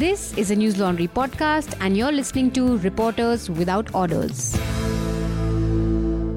This is a News Laundry podcast, and you're listening to Reporters Without Orders.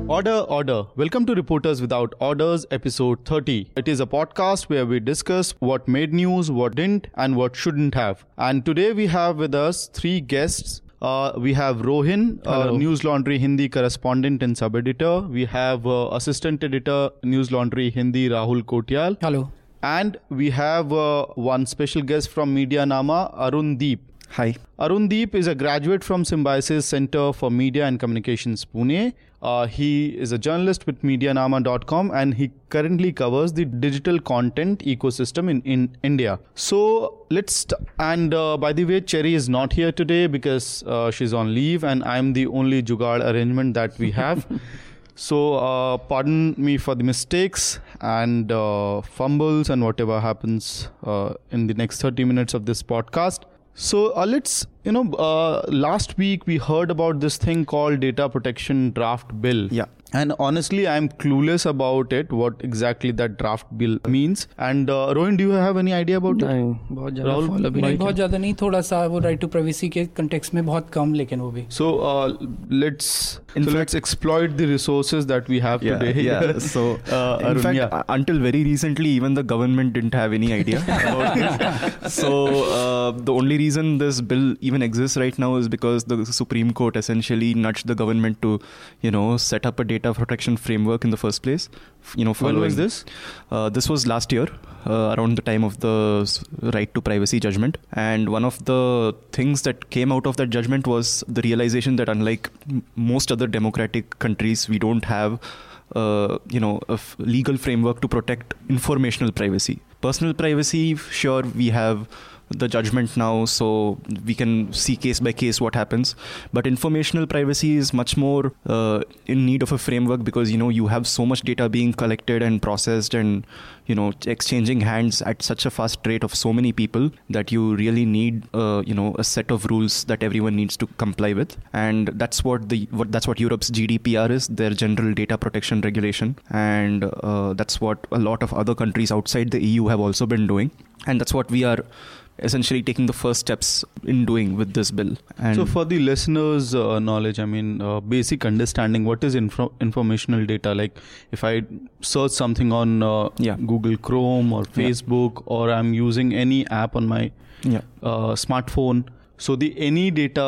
Order, order. Welcome to Reporters Without Orders, episode 30. It is a podcast where we discuss what made news, what didn't, and what shouldn't have. And today we have with us three guests. Uh, we have Rohin, uh, News Laundry Hindi correspondent and sub editor. We have uh, assistant editor, News Laundry Hindi, Rahul Kotial. Hello. And we have uh, one special guest from Media Nama, Arun Deep. Hi. Arun Deep is a graduate from Symbiosis Center for Media and Communications, Pune. Uh, he is a journalist with MediaNama.com and he currently covers the digital content ecosystem in, in India. So let's, st- and uh, by the way, Cherry is not here today because uh, she's on leave and I'm the only Jugaad arrangement that we have. So, uh, pardon me for the mistakes and uh, fumbles and whatever happens uh, in the next 30 minutes of this podcast. So, uh, let's, you know, uh, last week we heard about this thing called Data Protection Draft Bill. Yeah And honestly, I'm clueless about it, what exactly that draft bill means. And uh, Rohin, do you have any idea about it? नहीं बहुत ज्यादा Rahul, follow भी भाई नहीं क्या? बहुत ज्यादा नहीं थोड़ा सा वो राइट टू प्राइवेसी के कंटेक्स्ट में बहुत कम लेकिन वो भी So, uh, let's In so fact- let's exploit the resources that we have Yeah, today. yeah. So, uh, in Arun, fact, yeah. uh, until very recently, even the government didn't have any idea about this. So, uh, the only reason this bill even exists right now is because the Supreme Court essentially nudged the government to, you know, set up a data protection framework in the first place. You know, when was following- this? Uh, this was last year, uh, around the time of the right to privacy judgment. And one of the things that came out of that judgment was the realization that, unlike m- most other democratic countries, we don't have. Uh, you know, a f- legal framework to protect informational privacy. Personal privacy, sure, we have the judgment now, so we can see case by case what happens. But informational privacy is much more uh, in need of a framework because you know you have so much data being collected and processed and you know exchanging hands at such a fast rate of so many people that you really need uh, you know a set of rules that everyone needs to comply with. And that's what the what that's what Europe's GDPR is their general data protection regulation. And uh, that's what a lot of other countries outside the EU have also been doing. And that's what we are essentially taking the first steps in doing with this bill and so, for the listeners' uh, knowledge, I mean, uh, basic understanding, what is info- informational data? Like, if I search something on uh, Yeah. Google Chrome or Yeah. Facebook, or I'm using any app on my yeah uh, smartphone, so the any data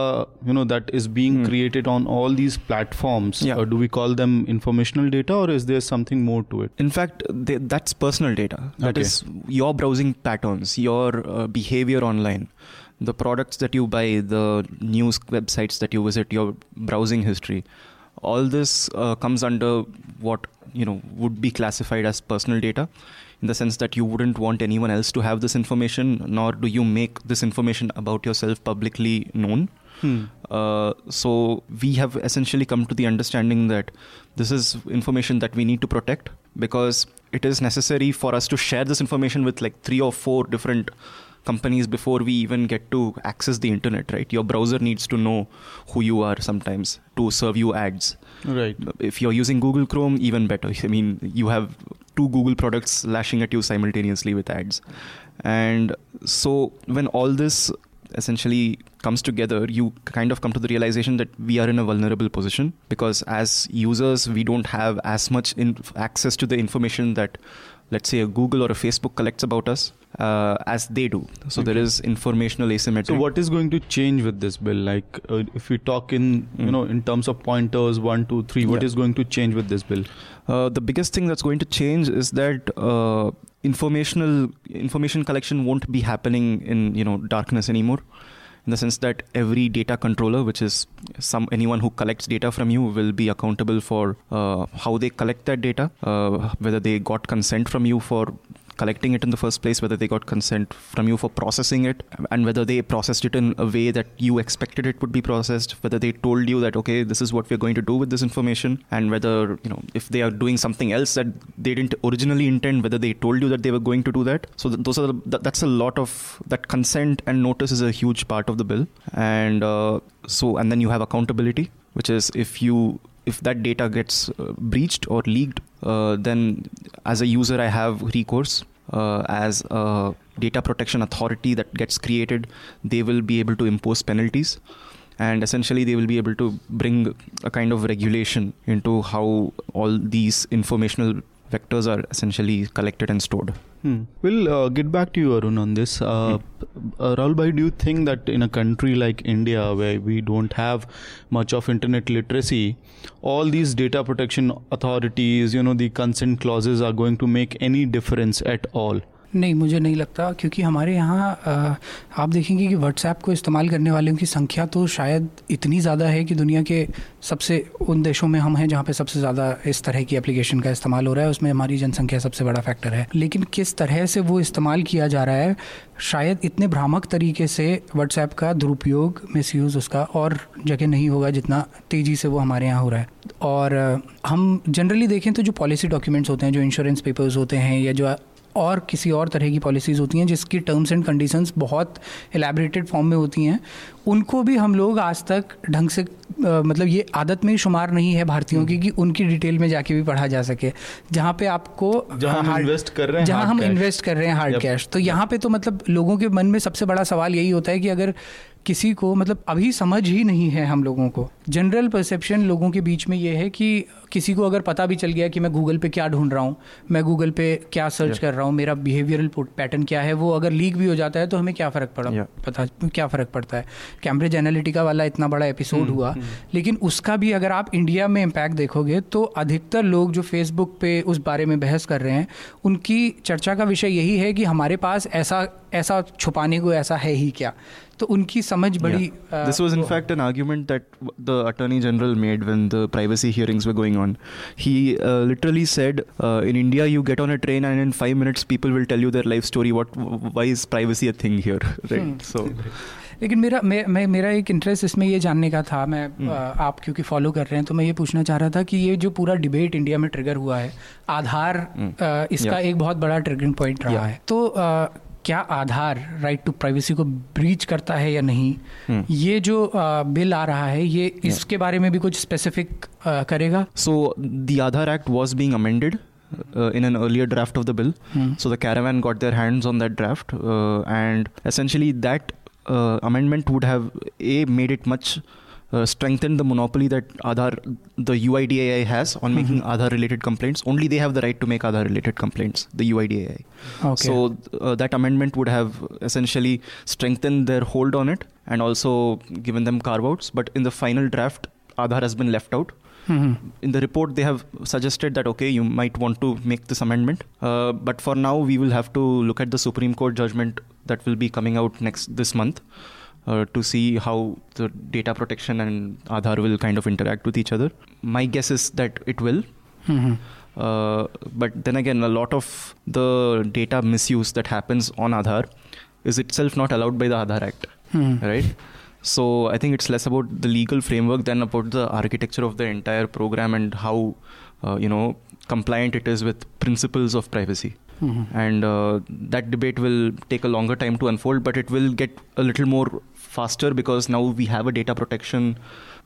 you know that is being Hmm. created on all these platforms, Yeah. uh, do we call them informational data, or is there something more to it? In fact, they, that's personal data. That Okay. is your browsing patterns, your uh, behavior online, the products that you buy, the news websites that you visit, your browsing history. All this uh, comes under what you know would be classified as personal data, in the sense that you wouldn't want anyone else to have this information, nor do you make this information about yourself publicly known. Hmm. Uh, so we have essentially come to the understanding that this is information that we need to protect because it is necessary for us to share this information with like three or four different companies before we even get to access the internet right your browser needs to know who you are sometimes to serve you ads Right. if you're using google chrome even better i mean you have two google products lashing at you simultaneously with ads. And so when all this essentially comes together you kind of come to the realization that we are in a vulnerable position because as users we don't have as much access to the information that let's say a google or a facebook collects about us uh, as they do so there Okay. is informational asymmetry So what is going to change with this bill? Like, uh, if we talk in you Mm. know in terms of pointers, one, two, three, what Yeah. is going to change with this bill? Uh, the biggest thing that's going to change is that uh, informational information collection won't be happening in you know darkness anymore in the sense that every data controller which is some anyone who collects data from you will be accountable for uh, how they collect that data uh, whether they got consent from you for collecting it in the first place, whether they got consent from you for processing it, and whether they processed it in a way that you expected it would be processed, whether they told you that, okay, this is what we're going to do with this information, and whether, you know, if they are doing something else that they didn't originally intend, whether they told you that they were going to do that. So th- those are the, th- that's a lot of that consent and notice is a huge part of the bill, and uh, so and then you have accountability, which is if you if that data gets uh, breached or leaked, uh, then as a user I have recourse uh, as a data protection authority that gets created, they will be able to impose penalties. And essentially, they will be able to bring a kind of regulation into how all these informational vectors are essentially collected and stored. Hmm. We'll uh, get back to you, Arun, on this. Uh, uh, Rahul Bhai, do you think that in a country like India, where we don't have much of internet literacy, all these data protection authorities, you know, the consent clauses are going to make any difference at all? नहीं, मुझे नहीं लगता, क्योंकि हमारे यहाँ आप देखेंगे कि व्हाट्सएप को इस्तेमाल करने वालों की संख्या तो शायद इतनी ज़्यादा है कि दुनिया के सबसे, उन देशों में हम हैं जहाँ पे सबसे ज़्यादा इस तरह की एप्लीकेशन का इस्तेमाल हो रहा है, उसमें हमारी जनसंख्या सबसे बड़ा फैक्टर है। लेकिन किस तरह से वो इस्तेमाल किया जा रहा है, शायद इतने भ्रामक तरीके से व्हाट्सएप का दुरुपयोग मिसयूज़ उसका और जगह नहीं होगा जितना तेज़ी से वो हमारे यहाँ हो रहा है। और हम जनरली देखें तो जो पॉलिसी डॉक्यूमेंट्स होते हैं, जो इंश्योरेंस पेपर्स होते हैं या जो और किसी और तरह की पॉलिसीज़ होती हैं जिसकी टर्म्स एंड कंडीशंस बहुत एलेबरेटेड फॉर्म में होती हैं। उनको भी हम लोग आज तक ढंग से आ, मतलब ये आदत में शुमार नहीं है भारतीयों की कि उनकी डिटेल में जाके भी पढ़ा जा सके। जहाँ पे आपको जहाँ हम इन्वेस्ट कर रहे हैं जहाँ हम इन्वेस्ट कर रहे हैं हार्ड कैश तो यहाँ पे तो मतलब लोगों के मन में सबसे बड़ा सवाल यही होता है कि अगर किसी को मतलब अभी समझ ही नहीं है हम लोगों को। जनरल परसेप्शन लोगों के बीच में ये है कि किसी को अगर पता भी चल गया कि मैं गूगल पे क्या ढूंढ रहा हूँ मैं गूगल पे क्या सर्च कर रहा हूँ मेरा बिहेवियरल पैटर्न क्या है वो अगर लीक भी हो जाता है तो हमें क्या फ़र्क पड़ा? पता क्या फ़र्क पड़ता है? कैम्ब्रिज एनालिटिका वाला इतना बड़ा एपिसोड hmm, हुआ hmm. लेकिन उसका भी अगर आप इंडिया में इम्पैक्ट देखोगे तो अधिकतर लोग जो फेसबुक पे उस बारे में बहस कर रहे हैं उनकी चर्चा का विषय यही है कि हमारे पास ऐसा ऐसा छुपाने को ऐसा है ही क्या? तो उनकी समझ बड़ी this was in fact an argument that the attorney general made when the privacy hearings were going on he literally said in India you get on a train and in 5 minutes people will tell you their life story what why is privacy a thing here right so लेकिन मेरा मैं, मैं मेरा एक interest इसमें ये जानने का था मैं hmm. आप क्योंकि फॉलो कर रहे हैं तो मैं ये पूछना चाह रहा था कि ये जो पूरा डिबेट इंडिया में ट्रिगर हुआ है आधार hmm. इसका yeah. एक बहुत बड़ा ट्रिगरिंग पॉइंट रहा yeah. है तो क्या आधार राइट टू प्राइवेसी को ब्रीच करता है या नहीं hmm. ये जो बिल आ रहा है ये इसके बारे में भी कुछ स्पेसिफिक करेगा so the Aadhaar act was being amended Uh, in an earlier draft of the bill. Hmm. So the caravan got their hands on that draft, uh, and essentially that uh, amendment would have a made it much uh, strengthen the monopoly that Aadhaar, the UIDAI has on mm-hmm. making Aadhaar related complaints. Only they have the right to make Aadhaar related complaints, the UIDAI. Okay. So uh, that amendment would have essentially strengthened their hold on it and also given them carve outs. But in the final draft, Aadhaar has been left out. Mm-hmm. In the report, they have suggested that okay, you might want to make this amendment, uh, but for now, we will have to look at the Supreme Court judgment that will be coming out next this month uh, to see how the data protection and Aadhaar will kind of interact with each other. My guess is that it will. Mm-hmm. Uh, but then again, a lot of the data misuse that happens on Aadhaar is itself not allowed by the Aadhaar Act, mm-hmm. right? So I think it's less about the legal framework than about the architecture of the entire program and how uh, you know compliant it is with principles of privacy. Mm-hmm. And uh, that debate will take a longer time to unfold, but it will get a little more faster because now we have a data protection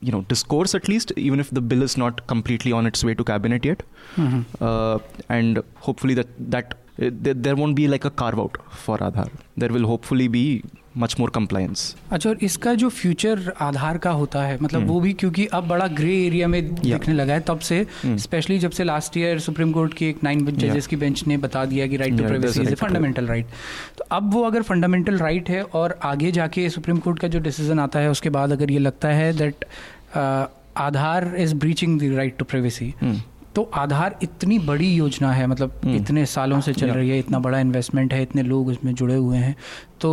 you know discourse at least even if the bill is not completely on its way to cabinet yet mm-hmm. uh, and hopefully that that uh, there won't be like a carve out for Aadhaar. There will hopefully be much more compliance अच्छा और इसका जो future आधार का होता है मतलब वो भी क्योंकि अब बड़ा ग्रे एरिया में दिखने लगा है तब से स्पेशली जब से लास्ट ईयर सुप्रीम कोर्ट की एक नाइन जजेस की बेंच ने बता दिया कि right to privacy is fundamental right तो अब वो अगर फंडामेंटल राइट है और आगे जाके सुप्रीम कोर्ट का जो डिसीज़न आता है उसके बाद अगर ये लगता है that Aadhaar is breaching the right to privacy तो आधार इतनी बड़ी योजना है मतलब इतने सालों से चल रही है इतना बड़ा इन्वेस्टमेंट है इतने लोग उसमें जुड़े हुए हैं तो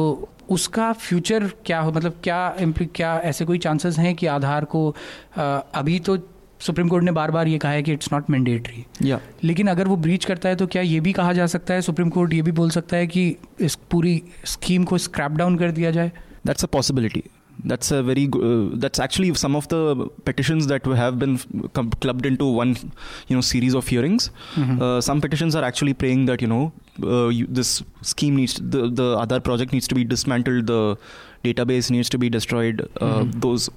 उसका फ्यूचर क्या हो मतलब क्या क्या ऐसे कोई चांसेस हैं कि आधार को आ, अभी तो सुप्रीम कोर्ट ने बार बार ये कहा है कि इट्स नॉट मैंडेटरी या लेकिन अगर वो ब्रीच करता है तो क्या ये भी कहा जा सकता है सुप्रीम कोर्ट ये भी बोल सकता है कि इस पूरी स्कीम को स्क्रैप डाउन कर दिया जाए that's a possibility that's a very uh, that's actually some of the petitions that have been clubbed into one you know series of hearings mm-hmm. uh, some petitions are actually praying that you know uh, you, this scheme needs to, the the other project needs to be dismantled the database needs to be destroyed uh, mm-hmm. those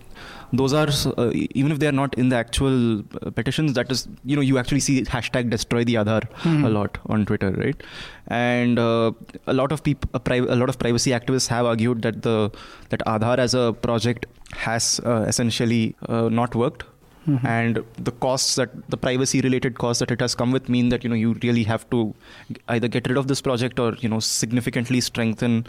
those are uh, even if they are not in the actual uh, petitions that is you know you actually see hashtag destroy the Aadhaar mm-hmm. a lot on twitter right and uh, a lot of people a, pri- a, lot of privacy activists have argued that the that Aadhaar as a project has uh, essentially uh, not worked Mm-hmm. and the costs that the privacy related costs that it has come with mean that you know you really have to either get rid of this project or you know significantly strengthen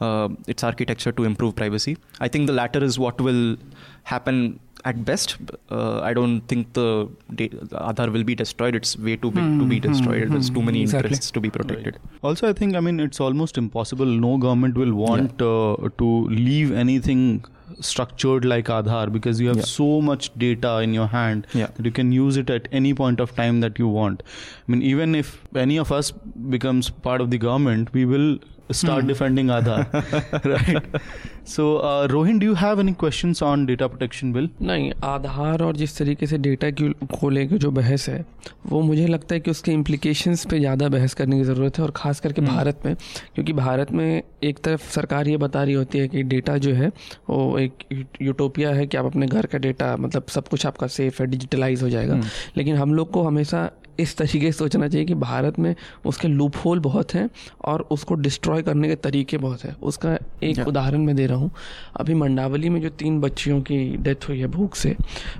uh, its architecture to improve privacy. I think the latter is what will happen at best. Uh, I don't think the, the Aadhaar will be destroyed. It's way too big mm, to be hmm, destroyed. Mm, There's too many exactly. interests to be protected. Right. Also, I think I mean it's almost impossible. No government will want yeah. uh, to leave anything structured like Aadhaar because you have yeah. so much data in your hand yeah. that you can use it at any point of time that you want. I mean, even if any of us becomes part of the government, we will start hmm. defending Aadhaar, right? So Rohin do you have any questions on data protection bill नहीं आधार और जिस तरीके से data की को लेकर जो बहस है वो मुझे लगता है कि उसके इम्प्लीकेशंस पे ज़्यादा बहस करने की ज़रूरत है और ख़ास करके hmm. भारत में क्योंकि भारत में एक तरफ़ सरकार ये बता रही होती है कि डेटा जो है वो एक यूटोपिया है कि आप अपने घर का डेटा मतलब सब कुछ आपका सेफ़ है डिजिटलाइज हो जाएगा hmm. लेकिन हम लोग को हमेशा इस तरीके से सोचना चाहिए कि भारत में उसके लूप होल बहुत हैं और उसको डिस्ट्रॉय करने के तरीके बहुत हैं। उसका एक उदाहरण मैं दे रहा हूँ। अभी मंडावली में जो तीन बच्चियों की डेथ हुई है भूख से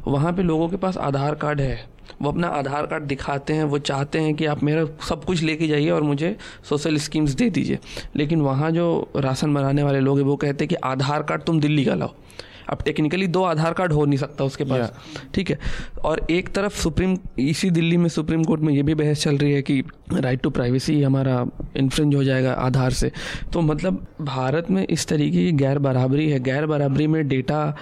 वहाँ पे लोगों के पास आधार कार्ड है। वो अपना आधार कार्ड दिखाते हैं वो चाहते हैं कि आप मेरा सब कुछ लेके जाइए और मुझे सोशल स्कीम्स दे दीजिए। लेकिन वहाँ जो राशन बनाने वाले लोग हैं वो कहते हैं कि आधार कार्ड तुम दिल्ली का लाओ। अब टेक्निकली दो आधार कार्ड हो नहीं सकता उसके पास। ठीक है? और एक तरफ़ सुप्रीम इसी दिल्ली में सुप्रीम कोर्ट में ये भी बहस चल रही है कि राइट टू प्राइवेसी हमारा इन्फ्रिंज हो जाएगा आधार से। तो मतलब भारत में इस तरीके की गैर बराबरी है। गैर बराबरी में डेटा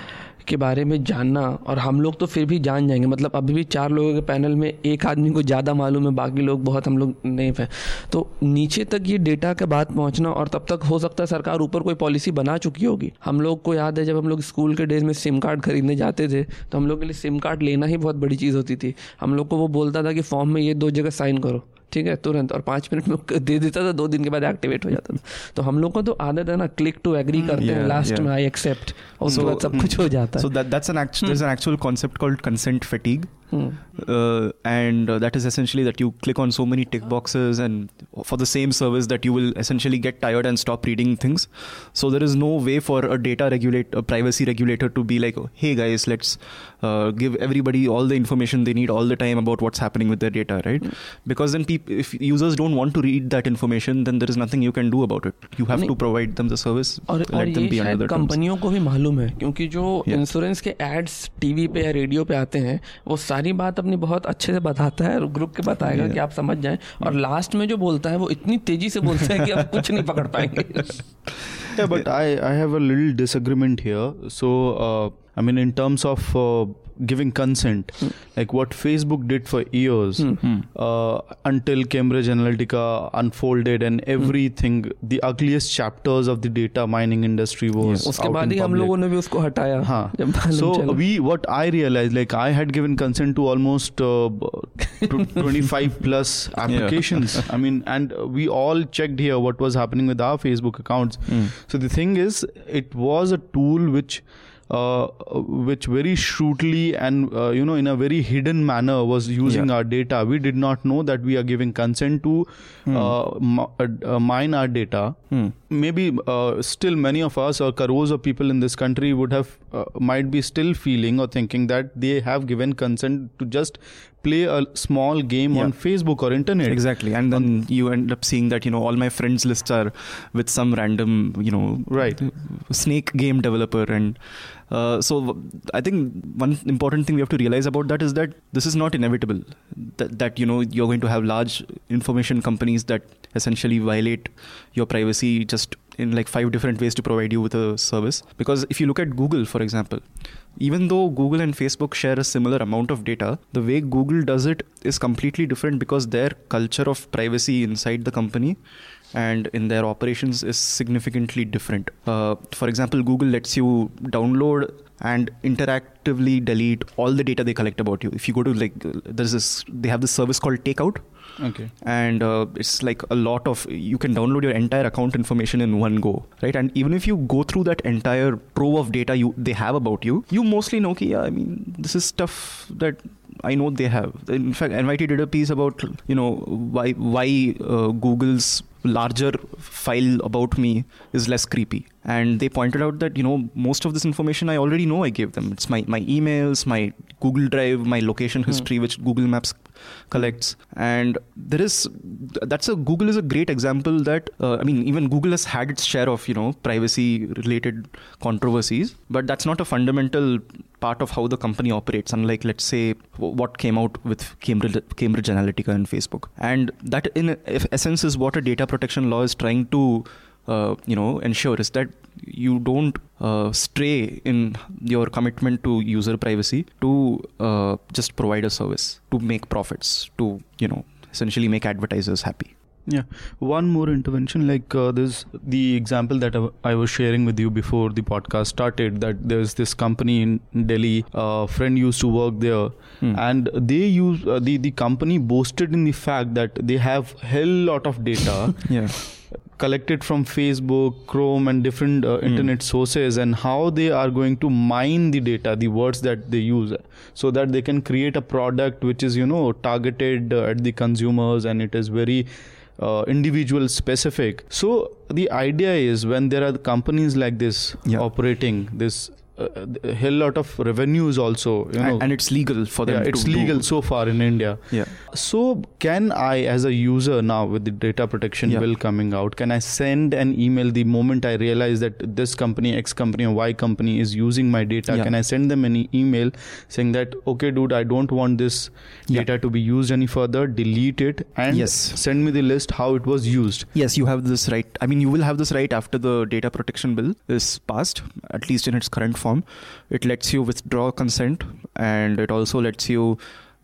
के बारे में जानना, और हम लोग तो फिर भी जान जाएँगे। मतलब अभी भी चार लोगों के पैनल में एक आदमी को ज़्यादा मालूम है, बाकी लोग बहुत हम लोग नहीं हैं। तो नीचे तक ये डेटा के बात पहुँचना, और तब तक हो सकता है सरकार ऊपर कोई पॉलिसी बना चुकी होगी। हम लोग को याद है जब हम लोग स्कूल के डेज़ में सिम कार्ड खरीदने जाते थे तो हम लोग के लिए सिम कार्ड लेना ही बहुत बड़ी चीज़ होती थी। हम लोग को वो बोलता था कि फॉर्म में ये दो जगह साइन करो। ठीक है तुरंत और पाँच मिनट में दे देता था दो दिन के बाद एक्टिवेट हो जाता था। तो हम लोग को तो आदत है ना क्लिक टू एग्री करते हैं लास्ट में आई एक्सेप्ट और उसके बाद सब कुछ हो जाता है। So that's an actual concept called consent fatigue uh, and uh, that is essentially that you click on so many tick boxes and for the same service that you will essentially get tired and stop reading things so there is no way for a data regulate a privacy regulator to be like hey guys let's uh, give everybody all the information they need all the time about what's happening with their data right mm. because then people if users don't want to read that information then there is nothing you can do about it you have to provide them the service और, let और them be under the कंपनियों को भी मालूम है क्योंकि जो insurance के एड्स टीवी पे या रेडियो पे आते हैं वो सारे बात अपनी बहुत अच्छे से बताता है और ग्रुप के बताएगा कि आप समझ जाएँ। और लास्ट में जो बोलता है वो इतनी तेज़ी से बोलता है कि आप कुछ नहीं पकड़ पाएँगे। But I I i have a little disagreement here. So uh, i mean in terms of uh, giving consent, mm. like what Facebook did for years mm. uh, until Cambridge Analytica unfolded and hmm. everything, mm. the ugliest chapters of the data mining industry was. उसके बाद ही हम लोगों ने भी उसको हटाया. हाँ. So we, what I realized, like I had given consent to almost uh, 25 plus applications. Yeah. I mean, and we all checked here what was happening with our Facebook accounts. Hmm. So the thing is, it was a tool which uh, which very shrewdly and uh, you know in a very hidden manner was using yeah. our data we did not know that we are giving consent to mm. mine our data mm. maybe still many of us or crores of people in this country would have might be still feeling or thinking that they have given consent to just play a small game yeah. on Facebook or internet. Exactly, and then um, you end up seeing that you know all my friends lists are with some random you know right snake game developer and uh, so I think one important thing we have to realize about that is that this is not inevitable. That, that you know you're going to have large information companies that essentially violate your privacy just in like five different ways to provide you with a service. Because if you look at Google, for example, even though Google and Facebook share a similar amount of data, the way Google does it is completely different because their culture of privacy inside the company and in their operations is significantly different. Uh, for example, Google lets you download and interactively delete all the data they collect about you. If you go to like, there's this, they have this service called Takeout. Okay. And uh, it's like a lot of, you can download your entire account information in one go, right? And even if you go through that entire trove of data you they have about you, you mostly know, yeah, I mean, this is stuff that I know they have. In fact, NYT did a piece about you know why why uh, Google's larger file about me is less creepy. And they pointed out that you know most of this information i already know i gave them. It's my, my emails my google drive my location hmm. history which google maps collects. And there is that's a google is a great example that uh, i mean even google has had its share of you know privacy related controversies but that's not a fundamental part of how the company operates unlike let's say what came out with cambridge cambridge analytica and facebook. And that in essence is what a data protection law is trying to uh, you know ensure is that you don't uh, stray in your commitment to user privacy to uh, just provide a service to make profits to you know essentially make advertisers happy yeah one more intervention like uh, there's the example that I was sharing with you before the podcast started that there's this company in delhi a uh, friend used to work there hmm. and they use uh, the the company boasted in the fact that they have hell lot of data yeah collected from Facebook, Chrome, and different uh, mm. internet sources, and how they are going to mine the data, the words that they use, so that they can create a product which is you know targeted uh, at the consumers and it is very uh, individual specific. So the idea is when there are companies like this yeah. operating, this Uh, a hell lot of revenues also you know and, it's legal for them yeah, it's legal so far in india yeah so can i as a user now with the data protection yeah. bill coming out can i send an email the moment i realize that this company x company or y company is using my data yeah. can i send them an email saying that okay dude i don't want this data yeah. to be used any further delete it and yes. send me the list how it was used yes you have this right i mean you will have this right after the data protection bill is passed at least in its current It lets you withdraw consent and it also lets you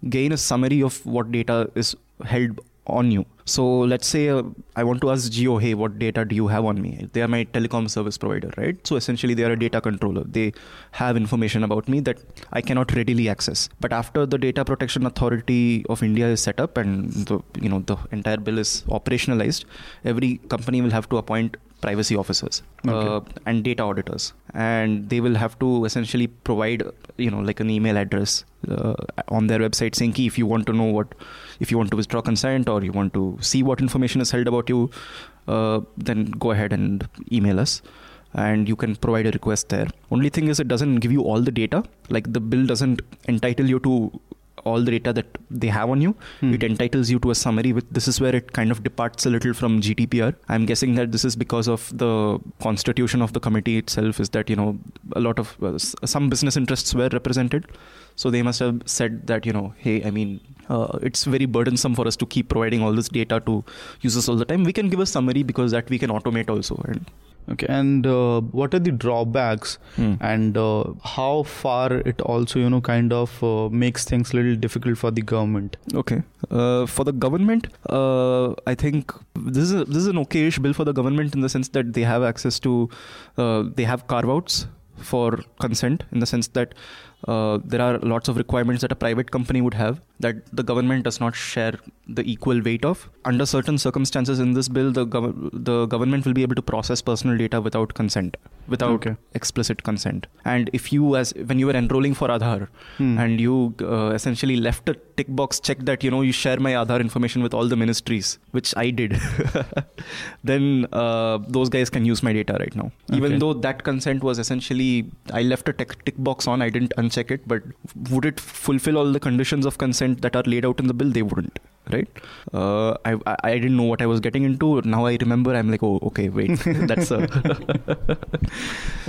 gain a summary of what data is held on you. So let's say uh, I want to ask Geo, hey, what data do you have on me? They are my telecom service provider, right? So essentially, they are a data controller. They have information about me that I cannot readily access. But after the Data Protection Authority of India is set up and the you know the entire bill is operationalized, every company will have to appoint privacy officers okay. uh, and data auditors. And they will have to essentially provide you know like an email address uh, on their website saying if you want to know what if you want to withdraw consent or you want to see what information is held about you uh, then go ahead and email us and you can provide a request there. Only thing is it doesn't give you all the data. Like the bill doesn't entitle you to all the data that they have on you. Hmm. It entitles you to a summary. With this is where it kind of departs a little from GDPR. I'm guessing that this is because of the constitution of the committee itself. Is that you know a lot of uh, some business interests were represented, so they must have said that you know, hey, I mean, uh, it's very burdensome for us to keep providing all this data to users all the time. We can give a summary because that we can automate also and okay and uh, what are the drawbacks hmm. and uh, how far it also you know kind of uh, makes things a little difficult for the government okay uh, for the government uh, i think this is a, this is an okayish bill for the government in the sense that they have access to uh, they have carve outs for consent in the sense that uh, there are lots of requirements that a private company would have that the government does not share the equal weight of. Under certain circumstances in this bill, the, gov- the government will be able to process personal data without consent, without okay. explicit consent. And if you, as when you were enrolling for Aadhaar, hmm. and you uh, essentially left a tick box check that you know you share my Aadhaar information with all the ministries, which I did, then uh, those guys can use my data right now. Okay. Even though that consent was essentially I left a tick, tick box on, I didn't uncheck it, but would it fulfill all the conditions of consent that are laid out in the bill? They wouldn't right? Uh, I, I didn't know what I was getting into. Now I remember. I'm like, oh, okay, wait, that's a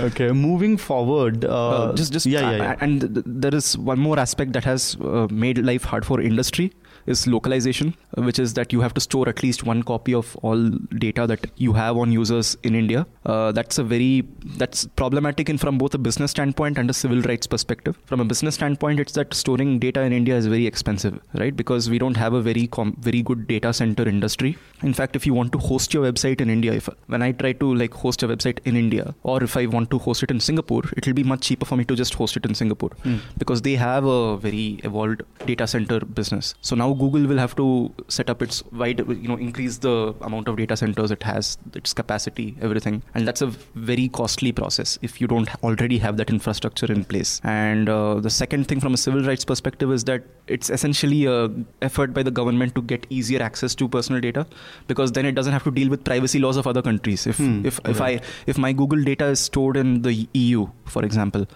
okay. Moving forward, uh, uh, just just yeah, yeah, yeah. And th- there is one more aspect that has uh, made life hard for industry is localization, which is that you have to store at least one copy of all data that you have on users in India. Uh, that's a very that's problematic in from both a business standpoint and a civil rights perspective. From a business standpoint, it's that storing data in India is very expensive, right? Because we don't have a very com- very good data center industry. In fact, if you want to host your website in India, if when I try to like host a website in India, or if I want to host it in Singapore, it will be much cheaper for me to just host it in Singapore mm. because they have a very evolved data center business. So now Google will have to set up its wide, you know, increase the amount of data centers it has, its capacity, everything, and that's a very costly process if you don't already have that infrastructure in place. And uh, the second thing from a civil rights perspective is that it's essentially a effort by the government to get easier access to personal data because then it doesn't have to deal with privacy laws of other countries. If hmm. if, if I if my Google data is stored in the EU, for example,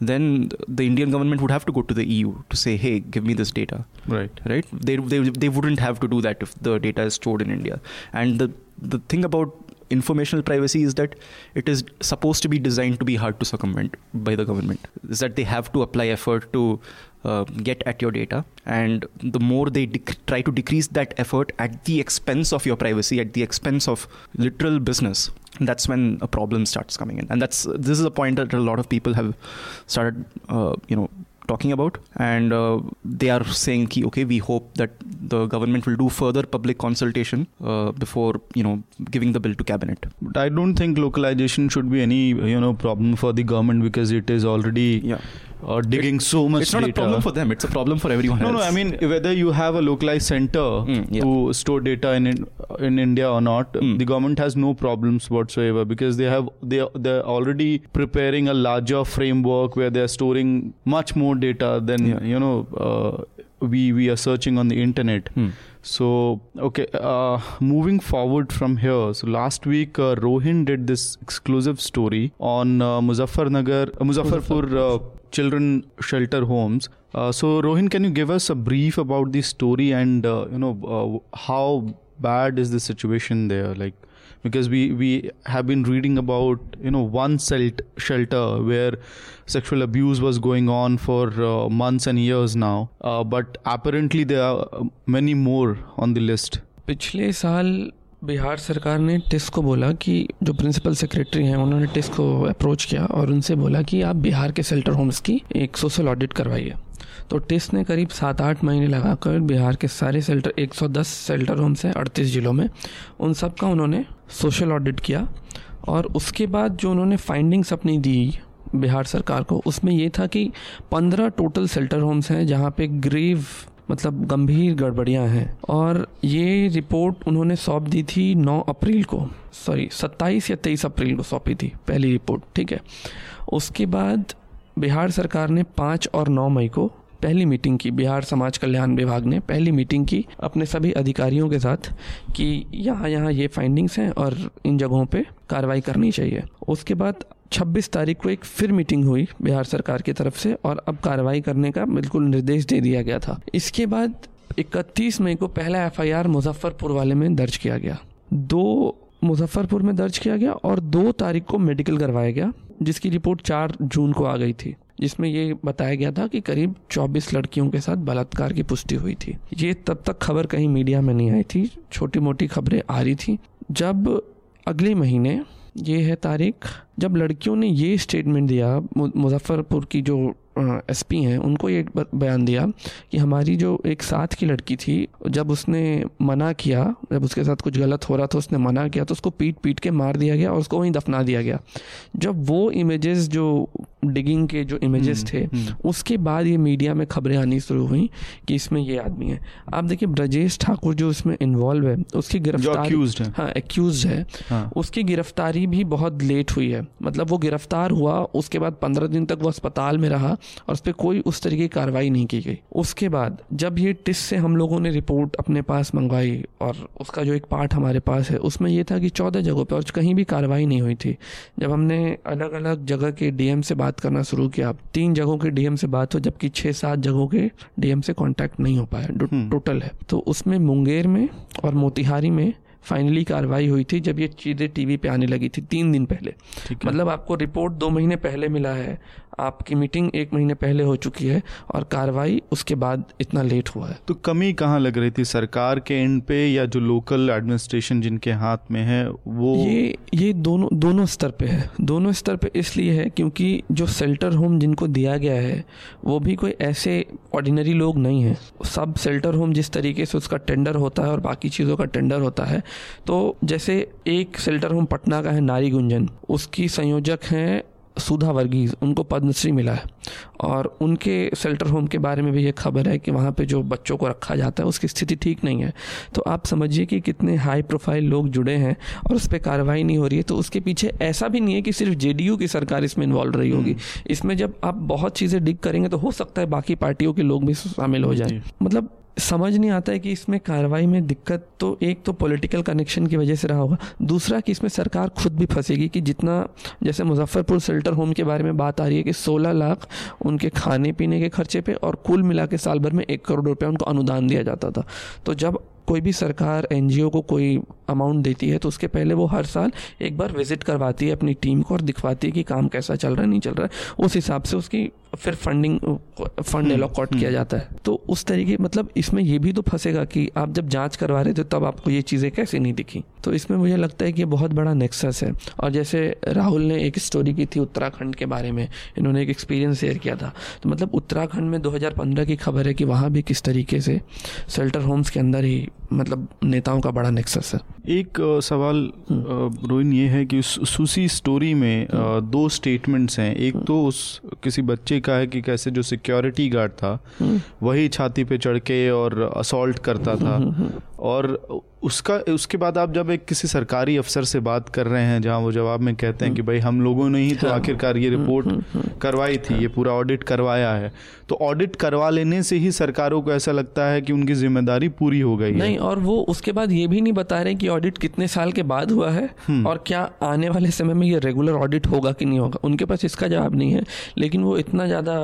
then the Indian government would have to go to the EU to say, "Hey, give me this data." Right. Right. They they they wouldn't have to do that if the data is stored in India. And the the thing about informational privacy is that it is supposed to be designed to be hard to circumvent by the government. Is that they have to apply effort to uh, get at your data, and the more they dec- try to decrease that effort at the expense of your privacy, at the expense of literal business, that's when a problem starts coming in. And that's this is a point that a lot of people have started, uh, you know, talking about and uh, they are saying ki, okay we hope that the government will do further public consultation uh, before you know giving the bill to cabinet but i don't think localization should be any you know problem for the government because it is already yeah uh, digging it, so much it's not data. a problem for them it's a problem for everyone no else. no i mean whether you have a localized center mm, yeah. to store data in in india or not mm. the government has no problems whatsoever because they have they they're already preparing a larger framework where they're storing much more data then yeah. you know uh, we we are searching on the internet mm. So, okay, uh, moving forward from here. So, last week, uh, Rohin did this exclusive story on uh, Muzaffarnagar, uh, Muzaffarpur uh, children shelter homes. Uh, so, Rohin, can you give us a brief about the story and uh, you know uh, how bad is the situation there? Like, because we we have been reading about you know one shelter where sexual abuse was going on for uh, months and years now, uh, but apparently there are many more on the list. पिछले साल बिहार सरकार ने test को बोला कि जो principal secretary हैं उन्होंने टेस्ट को अप्रोच किया और उनसे बोला कि आप बिहार के शेल्टर होम्स की एक सोशल ऑडिट करवाइए तो टेस्ट ने करीब सात आठ महीने लगाकर बिहार के सारे शेल्टर 110 सेल्टर होम्स हैं अड़तीस ज़िलों में। उन सब का उन्होंने सोशल ऑडिट किया और उसके बाद जो उन्होंने फाइंडिंग्स अपनी दी बिहार सरकार को, उसमें ये था कि पंद्रह टोटल सेल्टर होम्स हैं जहाँ पे ग्रेव मतलब गंभीर गड़बड़ियाँ हैं। और ये रिपोर्ट उन्होंने सौंप दी थी 9 अप्रैल को। सॉरी 27 या 23 अप्रैल को सौंपी थी पहली रिपोर्ट ठीक है? उसके बाद बिहार सरकार ने पाँच और नौ मई को पहली मीटिंग की, बिहार समाज कल्याण विभाग ने पहली मीटिंग की अपने सभी अधिकारियों के साथ कि यहाँ यहाँ ये फाइंडिंग्स हैं और इन जगहों पे कार्रवाई करनी चाहिए। उसके बाद 26 तारीख को एक फिर मीटिंग हुई बिहार सरकार की तरफ़ से और अब कार्रवाई करने का बिल्कुल निर्देश दे दिया गया था। इसके बाद 31 मई को पहला एफआईआर मुजफ्फरपुर वाले में दर्ज किया गया। दो मुजफ्फरपुर में दर्ज किया गया और दो तारीख को मेडिकल करवाया गया, जिसकी रिपोर्ट चार जून को आ गई थी। जिसमें ये बताया गया था कि करीब 24 लड़कियों के साथ बलात्कार की पुष्टि हुई थी। ये तब तक खबर कहीं मीडिया में नहीं आई थी। छोटी मोटी खबरें आ रही थी। जब अगले महीने, ये है तारीख जब लड़कियों ने ये स्टेटमेंट दिया मुजफ्फरपुर की जो एस पी हैं उनको ये बयान दिया कि हमारी जो एक साथ की लड़की थी जब उसने मना किया जब उसके साथ कुछ गलत हो रहा था उसने मना किया तो उसको पीट पीट के मार दिया गया और उसको वहीं दफना दिया गया। जब वो इमेजेस जो डिगिंग के जो इमेजेस हम्म, थे हम्म। उसके बाद ये मीडिया में खबरें आनी शुरू हुई कि इसमें ये आदमी है। आप देखिए ब्रजेश ठाकुर जो इसमें इन्वॉल्व है उसकी गिरफ्तारी हाँ। एक्यूज है। हाँ. उसकी गिरफ्तारी भी बहुत लेट हुई है। मतलब वो गिरफ़्तार हुआ उसके बाद पंद्रह दिन तक वो अस्पताल में रहा और उस पर कोई उस तरीके की कार्रवाई नहीं की गई। उसके बाद जब ये टिस से हम लोगों ने रिपोर्ट अपने पास मंगवाई और उसका जो एक पार्ट हमारे पास है उसमें ये था कि चौदह जगहों पर और कहीं भी कार्रवाई नहीं हुई थी। जब हमने अलग अलग जगह के डीएम से बात करना शुरू किया तीन जगहों के डीएम से बात हो जबकि छः सात जगहों के डीएम से कॉन्टैक्ट नहीं हो पाया टोटल हम्म। है। तो उसमें मुंगेर में और मोतिहारी में फाइनली कार्रवाई हुई थी जब ये चीज़ें टीवी पे आने लगी थी तीन दिन पहले। मतलब आपको रिपोर्ट दो महीने पहले मिला है आपकी मीटिंग एक महीने पहले हो चुकी है और कार्रवाई उसके बाद इतना लेट हुआ है। तो कमी कहाँ लग रही थी? सरकार के एंड पे या जो लोकल एडमिनिस्ट्रेशन जिनके हाथ में है वो ये ये दोनों दोनों स्तर पे है। दोनों स्तर पे इसलिए है क्योंकि जो सेल्टर होम जिनको दिया गया है वो भी कोई ऐसे ऑर्डिनरी लोग नहीं है। सब सेल्टर होम जिस तरीके से उसका टेंडर होता है और बाकी चीज़ों का टेंडर होता है तो जैसे एक सेल्टर होम पटना का है नारी गुंजन उसकी संयोजक हैं सुधा वर्गीज उनको पद्मश्री मिला है। और उनके शेल्टर होम के बारे में भी ये खबर है कि वहाँ पे जो बच्चों को रखा जाता है उसकी स्थिति ठीक नहीं है। तो आप समझिए कि कितने हाई प्रोफ़ाइल लोग जुड़े हैं और उस पर कार्रवाई नहीं हो रही है तो उसके पीछे ऐसा भी नहीं है कि सिर्फ़ जेडीयू की सरकार इसमें इन्वॉल्व रही होगी। हम्म। इसमें जब आप बहुत चीज़ें डिग करेंगे तो हो सकता है बाकी पार्टियों के लोग भी शामिल हो जाए। मतलब समझ नहीं आता है कि इसमें कार्रवाई में दिक्कत तो एक तो पॉलिटिकल कनेक्शन की वजह से रहा होगा। दूसरा कि इसमें सरकार खुद भी फंसेगी कि जितना, जैसे मुजफ्फरपुर शेल्टर होम के बारे में बात आ रही है कि 16 लाख उनके खाने पीने के खर्चे पे और कुल मिला के साल भर में एक करोड़ रुपया उनको अनुदान दिया जाता था। तो जब कोई भी सरकार एनजीओ को कोई अमाउंट देती है तो उसके पहले वो हर साल एक बार विज़िट करवाती है अपनी टीम को और दिखवाती है कि काम कैसा चल रहा है नहीं चल रहा है। उस हिसाब से उसकी फिर फंडिंग फंड एलोकॉट किया हम्म। जाता है। तो उस तरीके मतलब इसमें ये भी तो फंसेगा कि आप जब जाँच करवा रहे थे तब आपको ये चीज़ें कैसे नहीं दिखी। तो इसमें मुझे लगता है कि ये बहुत बड़ा नेक्सस है। और जैसे राहुल ने एक स्टोरी की थी उत्तराखंड के बारे में, इन्होंने एक एक्सपीरियंस शेयर किया था। तो मतलब उत्तराखंड में 2015 की खबर है कि वहाँ भी किस तरीके से शेल्टर होम्स के अंदर ही मतलब नेताओं का बड़ा नेक्सस है। एक सवाल रोइन ये है कि सुसी स्टोरी में दो स्टेटमेंट्स हैं। एक तो उस किसी बच्चे का है कि कैसे जो सिक्योरिटी गार्ड था वही छाती पे चढ़ के और असॉल्ट करता था। और उसका उसके बाद आप जब एक किसी सरकारी अफसर से बात कर रहे हैं जहाँ वो जवाब में कहते हैं कि भाई हम लोगों ने ही तो हाँ। आखिरकार ये रिपोर्ट हम्म, हम्म। करवाई थी ये पूरा ऑडिट करवाया है। तो ऑडिट करवा लेने से ही सरकारों को ऐसा लगता है कि उनकी ज़िम्मेदारी पूरी हो गई नहीं और वो उसके बाद ये भी नहीं बता रहे कि ऑडिट कितने साल के बाद हुआ है और क्या आने वाले समय में ये रेगुलर ऑडिट होगा कि नहीं होगा। उनके पास इसका जवाब नहीं है लेकिन वो इतना ज़्यादा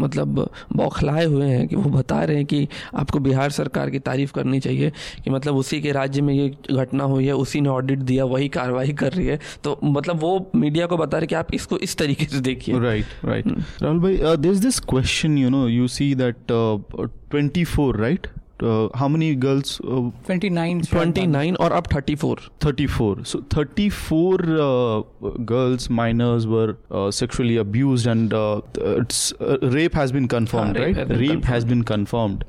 मतलब बौखलाए हुए हैं कि वो बता रहे हैं कि आपको बिहार सरकार की तारीफ़ करनी चाहिए कि मतलब उसी के राज्य में ये घटना हुई है उसी ने ऑडिट दिया वही कार्रवाई कर रही है। तो मतलब वो मीडिया को बता रहे कि आप इसको इस तरीके से देखिए। राइट राइट राहुल भाई is this question you know you see that twenty four right uh, how many girls? Uh, 29. 29 or up 34. 34. So 34 uh, girls, minors were uh, sexually abused and uh, it's, uh, rape has been confirmed, ah, right? Rape, rape confirmed. has been confirmed.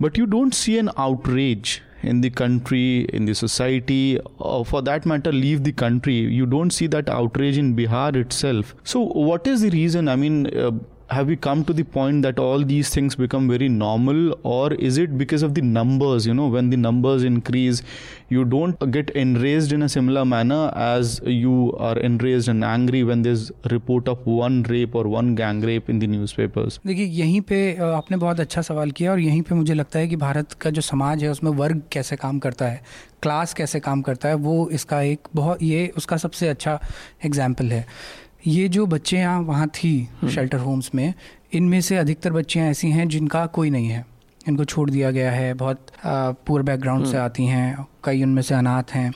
But you don't see an outrage in the country, in the society, or for that matter, leave the country. You don't see that outrage in Bihar itself. So, what is the reason? I mean, uh, have we come to the point that all these things become very normal or is it because of the numbers you know when the numbers increase you don't get enraged in a similar manner as you are enraged and angry when there's report of one rape or one gang rape in the newspapers देखिए यहीं पे आपने बहुत अच्छा सवाल किया और यहीं पे मुझे लगता है कि भारत का जो समाज है उसमें वर्ग कैसे काम करता है क्लास कैसे काम करता है वो इसका एक बहुत ये उसका सबसे अच्छा एग्ज़ाम्पल है ये जो बच्चे यहाँ वहाँ थी शेल्टर। होम्स में इनमें से अधिकतर बच्चियाँ ऐसी हैं जिनका कोई नहीं है इनको छोड़ दिया गया है बहुत पुअर बैकग्राउंड से हम्म। आती हैं कई उनमें से अनाथ हैं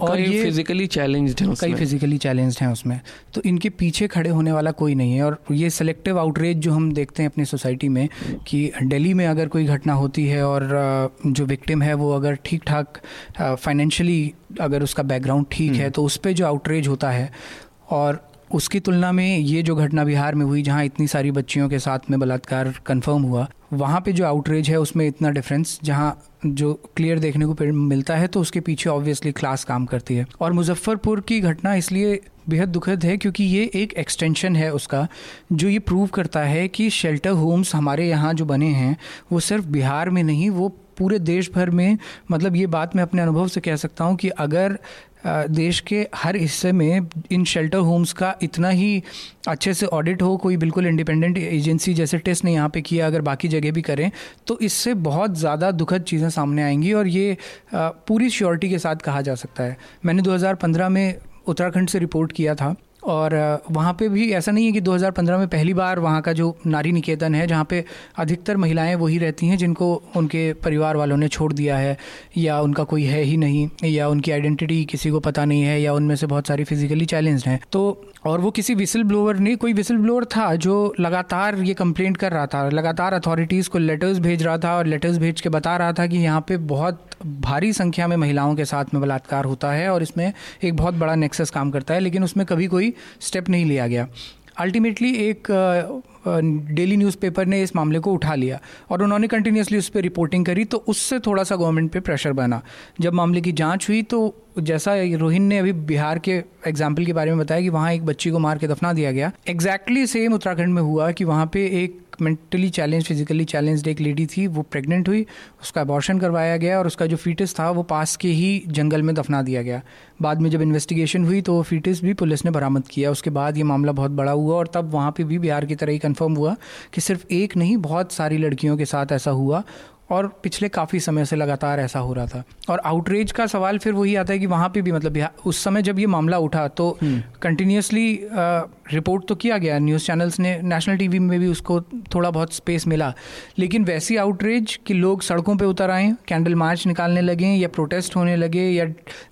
और ये फिजिकली चैलेंज्ड हैं कई फिजिकली चैलेंज्ड हैं उसमें तो इनके पीछे खड़े होने वाला कोई नहीं है और ये सेलेक्टिव आउटरीच जो हम देखते हैं अपनी सोसाइटी में कि दिल्ली में अगर कोई घटना होती है और जो विक्टिम है वो अगर ठीक ठाक फाइनेंशियली अगर उसका बैकग्राउंड ठीक है हम्म। तो उस पर जो आउटरीच होता है और उसकी तुलना में ये जो घटना बिहार में हुई, जहाँ इतनी सारी बच्चियों के साथ में बलात्कार कंफर्म हुआ, वहाँ पे जो आउटरेज है, उसमें इतना डिफरेंस जहाँ जो क्लियर देखने को मिलता है तो उसके पीछे ऑब्वियसली क्लास काम करती है। और मुजफ्फरपुर की घटना इसलिए बेहद दुखद है, क्योंकि ये एक एक्सटेंशन है उसका, जो ये प्रूव करता है कि शेल्टर होम्स हमारे यहाँ जो बने हैं, वो सिर्फ़ बिहार में नहीं, वो पूरे देश भर में मतलब ये बात मैं अपने अनुभव से कह सकता हूँ कि अगर देश के हर हिस्से में इन शेल्टर होम्स का इतना ही अच्छे से ऑडिट हो, कोई बिल्कुल इंडिपेंडेंट एजेंसी जैसे टेस्ट ने यहाँ पे किया, अगर बाकी जगह भी करें तो इससे बहुत ज़्यादा दुखद चीज़ें सामने आएँगी और ये पूरी श्योरिटी के साथ कहा जा सकता है। मैंने 2015 में उत्तराखंड से रिपोर्ट किया था। और वहाँ पे भी ऐसा नहीं है कि 2015 में पहली बार वहाँ का जो नारी निकेतन है, जहाँ पे अधिकतर महिलाएँ वही रहती हैं जिनको उनके परिवार वालों ने छोड़ दिया है, या उनका कोई है ही नहीं, या उनकी आइडेंटिटी किसी को पता नहीं है, या उनमें से बहुत सारी फिजिकली चैलेंज हैं। तो और वो किसी विसल ब्लोअर नहीं, कोई विसल ब्लोअर था जो लगातार ये कंप्लेंट कर रहा था, लगातार अथॉरिटीज़ को लेटर्स भेज रहा था और लेटर्स भेज के बता रहा था कि यहाँ पे बहुत भारी संख्या में महिलाओं के साथ में बलात्कार होता है और इसमें एक बहुत बड़ा नेक्सस काम करता है, लेकिन उसमें कभी कोई स्टेप नहीं लिया गया। अल्टीमेटली एक डेली न्यूज़पेपर ने इस मामले को उठा लिया और उन्होंने कंटिन्यूसली उस पर रिपोर्टिंग करी तो उससे थोड़ा सा गवर्नमेंट पे प्रेशर बना। जब मामले की जाँच हुई तो जैसा रोहिन ने अभी बिहार के एग्ज़ाम्पल के बारे में बताया कि वहाँ एक बच्ची को मार के दफना दिया गया। एग्जैक्टली सेम उत्तराखंड में हुआ कि वहाँ पे एक मेंटली चैलेंज फिजिकली चैलेंज एक लेडी थी, वो प्रेग्नेंट हुई, उसका अबॉर्शन करवाया गया और उसका जो फीटस था, वो पास के ही जंगल में दफना दिया गया। बाद में जब इन्वेस्टिगेशन हुई तो वो फीटस भी पुलिस ने बरामद किया। उसके बाद ये मामला बहुत बड़ा हुआ और तब वहाँ पर भी बिहार की तरह ही कन्फर्म हुआ कि सिर्फ़ एक नहीं, बहुत सारी लड़कियों के साथ ऐसा हुआ और पिछले काफ़ी समय से लगातार ऐसा हो रहा था। और आउटरीच का सवाल फिर वही आता है कि वहाँ पे भी मतलब उस समय जब ये मामला उठा तो कंटिन्यूसली रिपोर्ट तो किया गया न्यूज़ चैनल्स ने नेशनल टीवी में भी उसको थोड़ा बहुत स्पेस मिला। लेकिन वैसी आउटरीच कि लोग सड़कों पे उतर आए कैंडल मार्च निकालने लगे या प्रोटेस्ट होने लगे या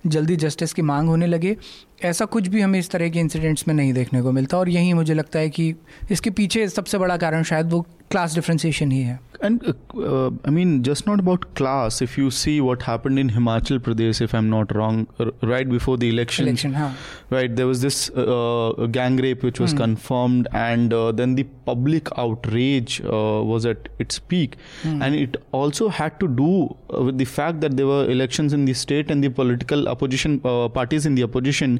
जल्दी जस्टिस की मांग होने लगे ऐसा कुछ भी हमें इस तरह के इंसिडेंट्स में नहीं देखने को मिलता। और यही मुझे लगता है कि इसके पीछे सबसे बड़ा कारण शायद वो class differentiation here. And uh, uh, I mean, just not about class. If you see what happened in Himachal Pradesh, if I'm not wrong, r- right before the election, election huh? right, there was this uh, uh gang rape which was mm. confirmed, and uh, then the public outrage was at its peak, mm. and it also had to do with the fact that there were elections in the state and the political opposition parties in the opposition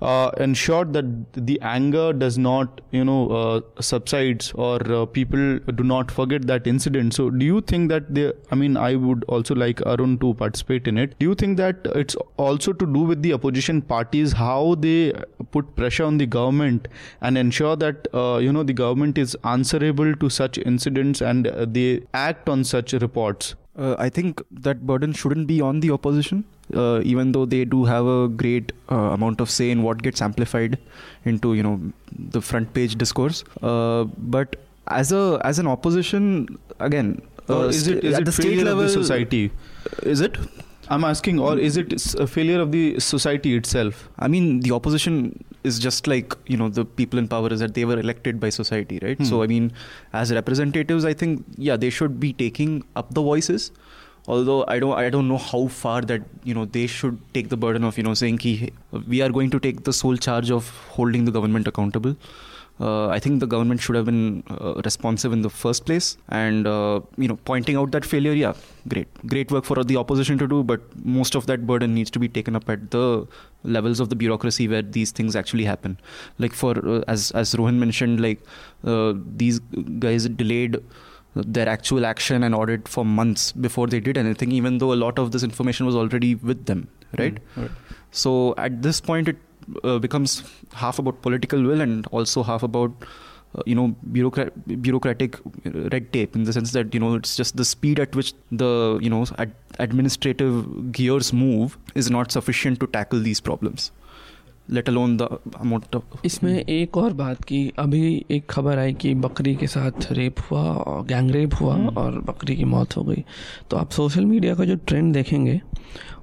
uh, ensured that the anger does not, you know, uh, subsides or uh, people do not forget that incident. So, do you think that they? I mean, I would also like Arun to participate in it. Do you think that it's also to do with the opposition parties how they put pressure on the government and ensure that uh, you know the government is answerable to such incidents and uh, they act on such reports? Uh, I think that burden shouldn't be on the opposition uh, even though they do have a great uh, amount of say in what gets amplified into you know the front page discourse. Uh, but as a as an opposition again uh, is it is at it the state level of the society? is it I'm asking, or is it a failure of the society itself? I mean, the opposition is just like you know the people in power is that they were elected by society, right? Hmm. So I mean, as representatives, I think yeah, they should be taking up the voices although i don't i don't know how far that you know they should take the burden of you know saying ki, we are going to take the sole charge of holding the government accountable uh, I think the government should have been uh, responsive in the first place, and uh, you know, pointing out that failure. Yeah, great, great work for the opposition to do, but most of that burden needs to be taken up at the levels of the bureaucracy where these things actually happen. Like for uh, as as Rohan mentioned, like uh, these guys delayed their actual action and audit for months before they did anything, even though a lot of this information was already with them, right? Mm, right. So at this point, it uh, becomes half about political will and also half about uh, you know bureaucrat- bureaucratic red tape in the sense that you know it's just the speed at which the you know ad- administrative gears move is not sufficient to tackle these problems let alone the amount इसमें एक और बात की अभी एक खबर आई कि बकरी के साथ रेप हुआ और गैंग रेप हुआ hmm. और बकरी की मौत हो गई। तो आप सोशल मीडिया का जो ट्रेंड देखेंगे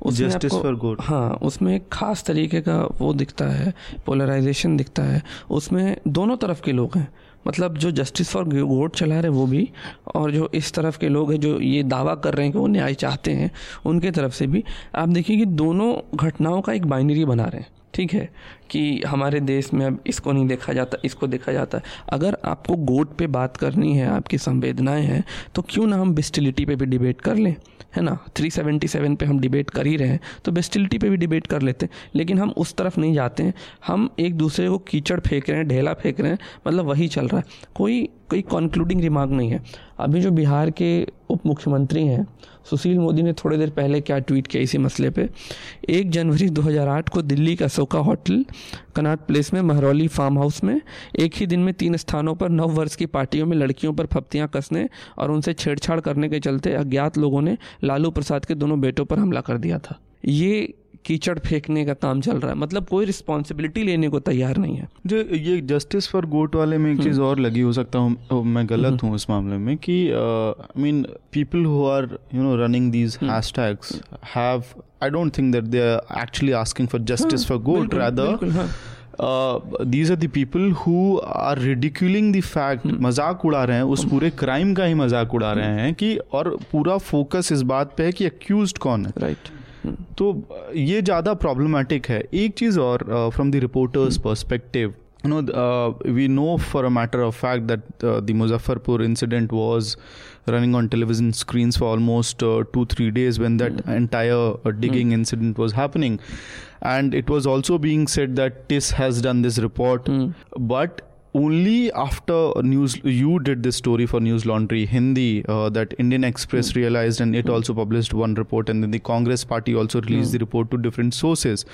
उसमें आपको हाँ उसमें एक खास तरीके का वो दिखता है पोलराइजेशन दिखता है। उसमें दोनों तरफ़ के लोग हैं। मतलब जो जस्टिस फॉर गोट चला रहे वो भी और जो इस तरफ़ के लोग हैं जो ये दावा कर रहे हैं कि वो न्याय चाहते हैं उनके तरफ़ से भी। आप देखिए कि दोनों घटनाओं का एक बाइनरी बना रहे हैं। ठीक है। कि हमारे देश में अब इसको नहीं देखा जाता, इसको देखा जाता है। अगर आपको गोट पे बात करनी है, आपकी संवेदनाएँ हैं तो क्यों ना हम बिस्टिलिटी पे भी डिबेट कर लें? है ना? 377 पे हम डिबेट कर ही रहे हैं तो बेस्टिलिटी पे भी डिबेट कर लेते हैं। लेकिन हम उस तरफ़ नहीं जाते हैं। हम एक दूसरे को कीचड़ फेंक रहे हैं, ढेला फेंक रहे हैं मतलब वही चल रहा है। कोई कोई कंक्लूडिंग रिमार्क नहीं है। अभी जो बिहार के उप मुख्यमंत्री हैं, सुशील मोदी ने थोड़ी देर पहले क्या ट्वीट किया इसी मसले पे? एक जनवरी 2008 को दिल्ली का अशोका होटल कनाट प्लेस में महरौली फार्म हाउस में एक ही दिन में तीन स्थानों पर नव वर्ष की पार्टियों में लड़कियों पर फप्तियाँ कसने और उनसे छेड़छाड़ करने के चलते अज्ञात लोगों ने लालू प्रसाद के दोनों बेटों पर हमला कर दिया था। ये कीचड़ फेंकने का काम चल रहा है। मतलब कोई रिस्पॉन्सिबिलिटी लेने को तैयार नहीं है। जो ये जस्टिस फॉर गोट वाले में एक चीज़ हम्म। और लगी हो सकता हूँ मैं गलत हूँ इस मामले में कि I mean people who are you know running these have I don't think that they are actually asking for justice for goat rather these are the people who are ridiculing the fact मज़ाक उड़ा रहे हैं उस पूरे crime का ही मज़ाक उड़ा रहे हैं कि और पूरा फोकस इस बात पे है कि अक्यूज कौन है। Right right. तो ये ज़्यादा प्रॉब्लमेटिक है। एक चीज़ और from the reporter's perspective you know uh, we know for a matter of fact that uh, the muzaffarpur incident was running on television screens for almost uh, 2 3 days when that mm. entire uh, digging mm. incident was happening and it was also being said that tis has done this report mm. but only after news you did this story for news laundry hindi uh, that indian express mm. realized and it mm. also published one report and then the congress party also released mm. the report to different sources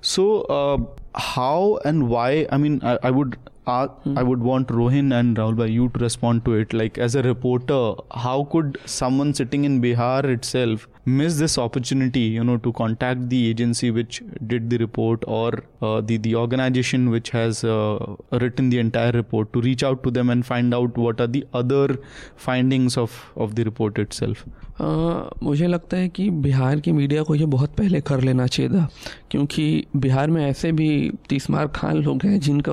so uh, how and why i mean i, I would uh, I would want Rohin and Rahul by you to respond to it. Like as a reporter, how could someone sitting in Bihar itself miss this opportunity you know to contact the agency which did the report or uh, the the organization which has uh, written the entire report to reach out to them and find out what are the other findings of of the report itself uh, मुझे लगता है कि बिहार की media को ये बहुत पहले कर लेना चाहिए था क्योंकि बिहार में ऐसे भी तीसमार खान लोग हैं जिनका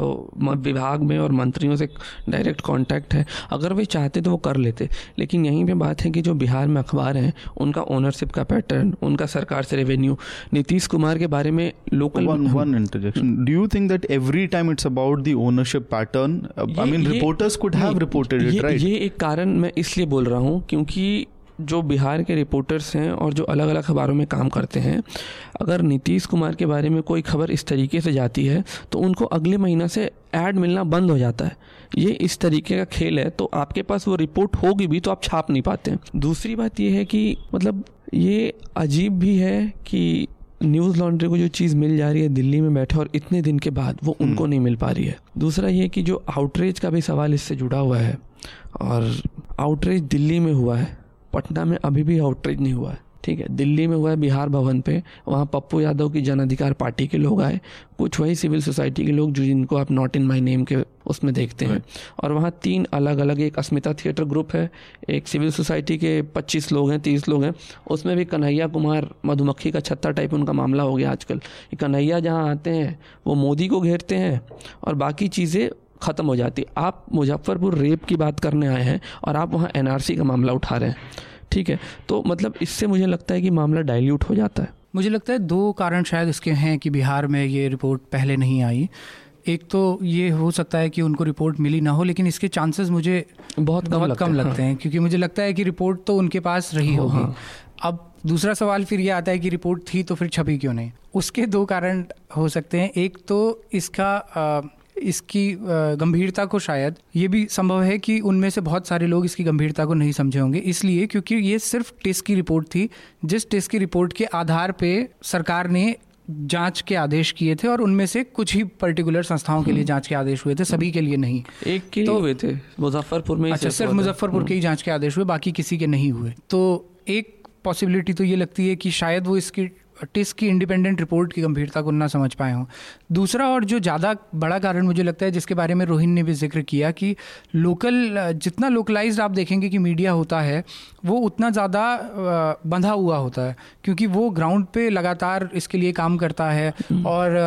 विभाग में और मंत्रियों से डायरेक्ट कांटेक्ट है अगर वे चाहते तो वो कर लेते लेकिन यहीं पे बात है कि जो बिहार में अखबार हैं उनका ओनरशिप ओनरशिप का पैटर्न उनका सरकार से रेवेन्यू नीतीश कुमार के बारे में local one one interjection do you think that every time it's about the ownership pattern I mean reporters could have reported it right ये एक कारण मैं इसलिए बोल रहा हूँ क्योंकि जो बिहार के रिपोर्टर्स हैं और जो अलग अलग अखबारों में काम करते हैं अगर नीतीश कुमार के बारे में कोई खबर इस तरीके से जाती है तो उनको अगले महीना से ऐड मिलना बंद हो जाता है। ये इस तरीके का खेल है तो आपके पास वो रिपोर्ट होगी भी तो आप छाप नहीं पाते दूसरी बात ये है कि मतलब ये अजीब भी है कि न्यूज़ लॉन्ड्री को जो चीज़ मिल जा रही है दिल्ली में बैठे और इतने दिन के बाद वो उनको हम्म। नहीं मिल पा रही है दूसरा ये कि जो आउटरीच का भी सवाल इससे जुड़ा हुआ है और आउटरीच दिल्ली में हुआ है पटना में अभी भी आउटरीच नहीं हुआ है ठीक है दिल्ली में हुआ है बिहार भवन पे वहाँ पप्पू यादव की जन अधिकार पार्टी के लोग आए कुछ वही सिविल सोसाइटी के लोग जो जिनको आप नॉट इन माई नेम के उसमें देखते हैं। और वहाँ तीन अलग अलग एक अस्मिता थिएटर ग्रुप है एक सिविल सोसाइटी के पच्चीस लोग हैं तीस लोग हैं उसमें भी कन्हैया कुमार मधुमक्खी का छत्ता टाइप उनका मामला हो गया आजकल। कन्हैया जहाँ आते हैं वो मोदी को घेरते हैं और बाकी चीज़ें ख़त्म हो जाती। आप मुजफ्फरपुर रेप की बात करने आए हैं और आप वहाँ एनआरसी का मामला उठा रहे हैं। ठीक है। तो मतलब इससे मुझे लगता है कि मामला डाइल्यूट हो जाता है। मुझे लगता है दो कारण शायद इसके हैं कि बिहार में ये रिपोर्ट पहले नहीं आई। एक तो ये हो सकता है कि उनको रिपोर्ट मिली ना हो लेकिन इसके चांसेस मुझे बहुत कम बहुत लगते कम लगते हैं हाँ। क्योंकि मुझे लगता है कि रिपोर्ट तो उनके पास रही हाँ, होगी। हाँ। अब दूसरा सवाल फिर ये आता है कि रिपोर्ट थी तो फिर छपी क्यों नहीं? उसके दो कारण हो सकते हैं। एक तो इसका आ, इसकी गंभीरता को शायद ये भी संभव है कि उनमें से बहुत सारे लोग इसकी गंभीरता को नहीं समझे होंगे इसलिए क्योंकि ये सिर्फ़ टेस्ट की रिपोर्ट थी जिस टेस्ट की रिपोर्ट के आधार पे सरकार ने जाँच के आदेश किए थे और उनमें से कुछ ही पर्टिकुलर संस्थाओं के लिए। जाँच के आदेश हुए थे सभी के लिए नहीं एक के तो, हुए थे मुजफ्फरपुर में अच्छा सिर्फ़ मुजफ्फरपुर के ही। जाँच के आदेश हुए बाकी किसी के नहीं हुए तो एक पॉसिबिलिटी तो ये लगती है कि शायद वो इसकी टिस की इंडिपेंडेंट रिपोर्ट की गंभीरता को ना समझ पाए हों दूसरा और जो ज़्यादा बड़ा कारण मुझे लगता है जिसके बारे में रोहिन ने भी ज़िक्र किया कि लोकल जितना लोकलाइज्ड आप देखेंगे कि मीडिया होता है वो उतना ज़्यादा बंधा हुआ होता है क्योंकि वो ग्राउंड पे लगातार इसके लिए काम करता है हम्म। और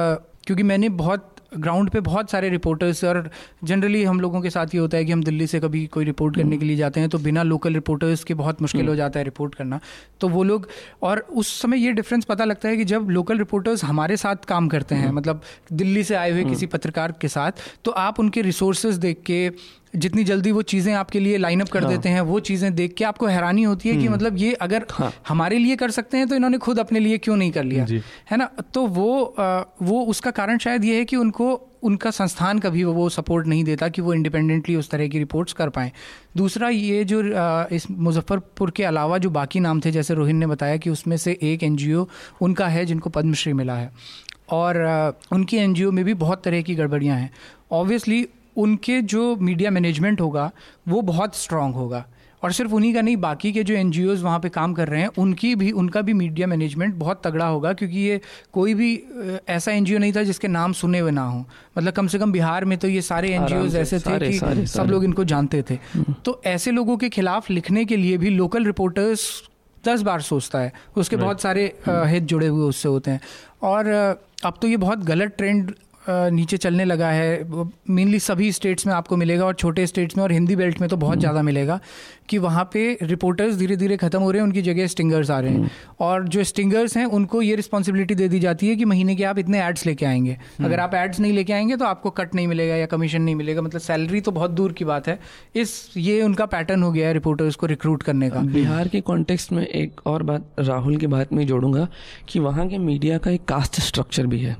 क्योंकि मैंने बहुत ग्राउंड पे बहुत सारे रिपोर्टर्स और जनरली हम लोगों के साथ ये होता है कि हम दिल्ली से कभी कोई रिपोर्ट करने हम्म। के लिए जाते हैं तो बिना लोकल रिपोर्टर्स के बहुत मुश्किल हो हम्म। जाता है रिपोर्ट करना तो वो लोग और उस समय ये डिफरेंस पता लगता है कि जब लोकल रिपोर्टर्स हमारे साथ काम करते हैं हम्म। मतलब दिल्ली से आए हुए किसी पत्रकार के साथ तो आप उनके रिसोर्सेज देख के जितनी जल्दी वो चीज़ें आपके लिए लाइनअप कर हाँ। देते हैं वो चीज़ें देख के आपको हैरानी होती है कि मतलब ये अगर हाँ। हमारे लिए कर सकते हैं तो इन्होंने खुद अपने लिए क्यों नहीं कर लिया? है ना? तो वो आ, वो उसका कारण शायद ये है कि उनको उनका संस्थान कभी वो सपोर्ट नहीं देता कि वो इंडिपेंडेंटली उस तरह की रिपोर्ट्स कर पाएँ। दूसरा ये जो इस मुजफ्फरपुर के अलावा जो बाकी नाम थे जैसे रोहिन ने बताया कि उसमें से एक एनजीओ उनका है जिनको पद्मश्री मिला है। और उनकी एन में भी बहुत तरह की गड़बड़ियाँ हैं। ऑब्वियसली उनके जो मीडिया मैनेजमेंट होगा वो बहुत स्ट्रांग होगा। और सिर्फ़ उन्हीं का नहीं बाकी के जो एन जी ओज़ वहाँ पर काम कर रहे हैं उनकी भी उनका भी मीडिया मैनेजमेंट बहुत तगड़ा होगा क्योंकि ये कोई भी ऐसा एन जी ओ नहीं था जिसके नाम सुने हुए ना हो। मतलब कम से कम बिहार में तो ये सारे एन जी ओज़ ऐसे थे कि सारे, सब लोग इनको जानते थे। हम्म। तो ऐसे लोगों के खिलाफ लिखने के लिए भी लोकल रिपोर्टर्स दस बार सोचता है। उसके बहुत सारे हित जुड़े हुए उससे होते हैं। और अब तो ये बहुत गलत ट्रेंड नीचे चलने लगा है। मेनली सभी स्टेट्स में आपको मिलेगा और छोटे स्टेट्स में और हिंदी बेल्ट में तो बहुत ज़्यादा मिलेगा कि वहाँ पे रिपोर्टर्स धीरे धीरे ख़त्म हो रहे हैं उनकी जगह स्टिंगर्स आ रहे हैं। और जो स्टिंगर्स हैं उनको ये रिस्पॉन्सिबिलिटी दे दी जाती है कि महीने के आप इतने एड्स लेके आएँगे। अगर आप एड्स नहीं लेके आएँगे तो आपको कट नहीं मिलेगा या कमीशन नहीं मिलेगा। मतलब सैलरी तो बहुत दूर की बात है। इस ये उनका पैटर्न हो गया है रिपोर्टर्स को रिक्रूट करने का। बिहार के कॉन्टेक्स्ट में एक और बात राहुल की बात में जोड़ूँगा कि वहाँ के मीडिया का एक कास्ट स्ट्रक्चर भी है।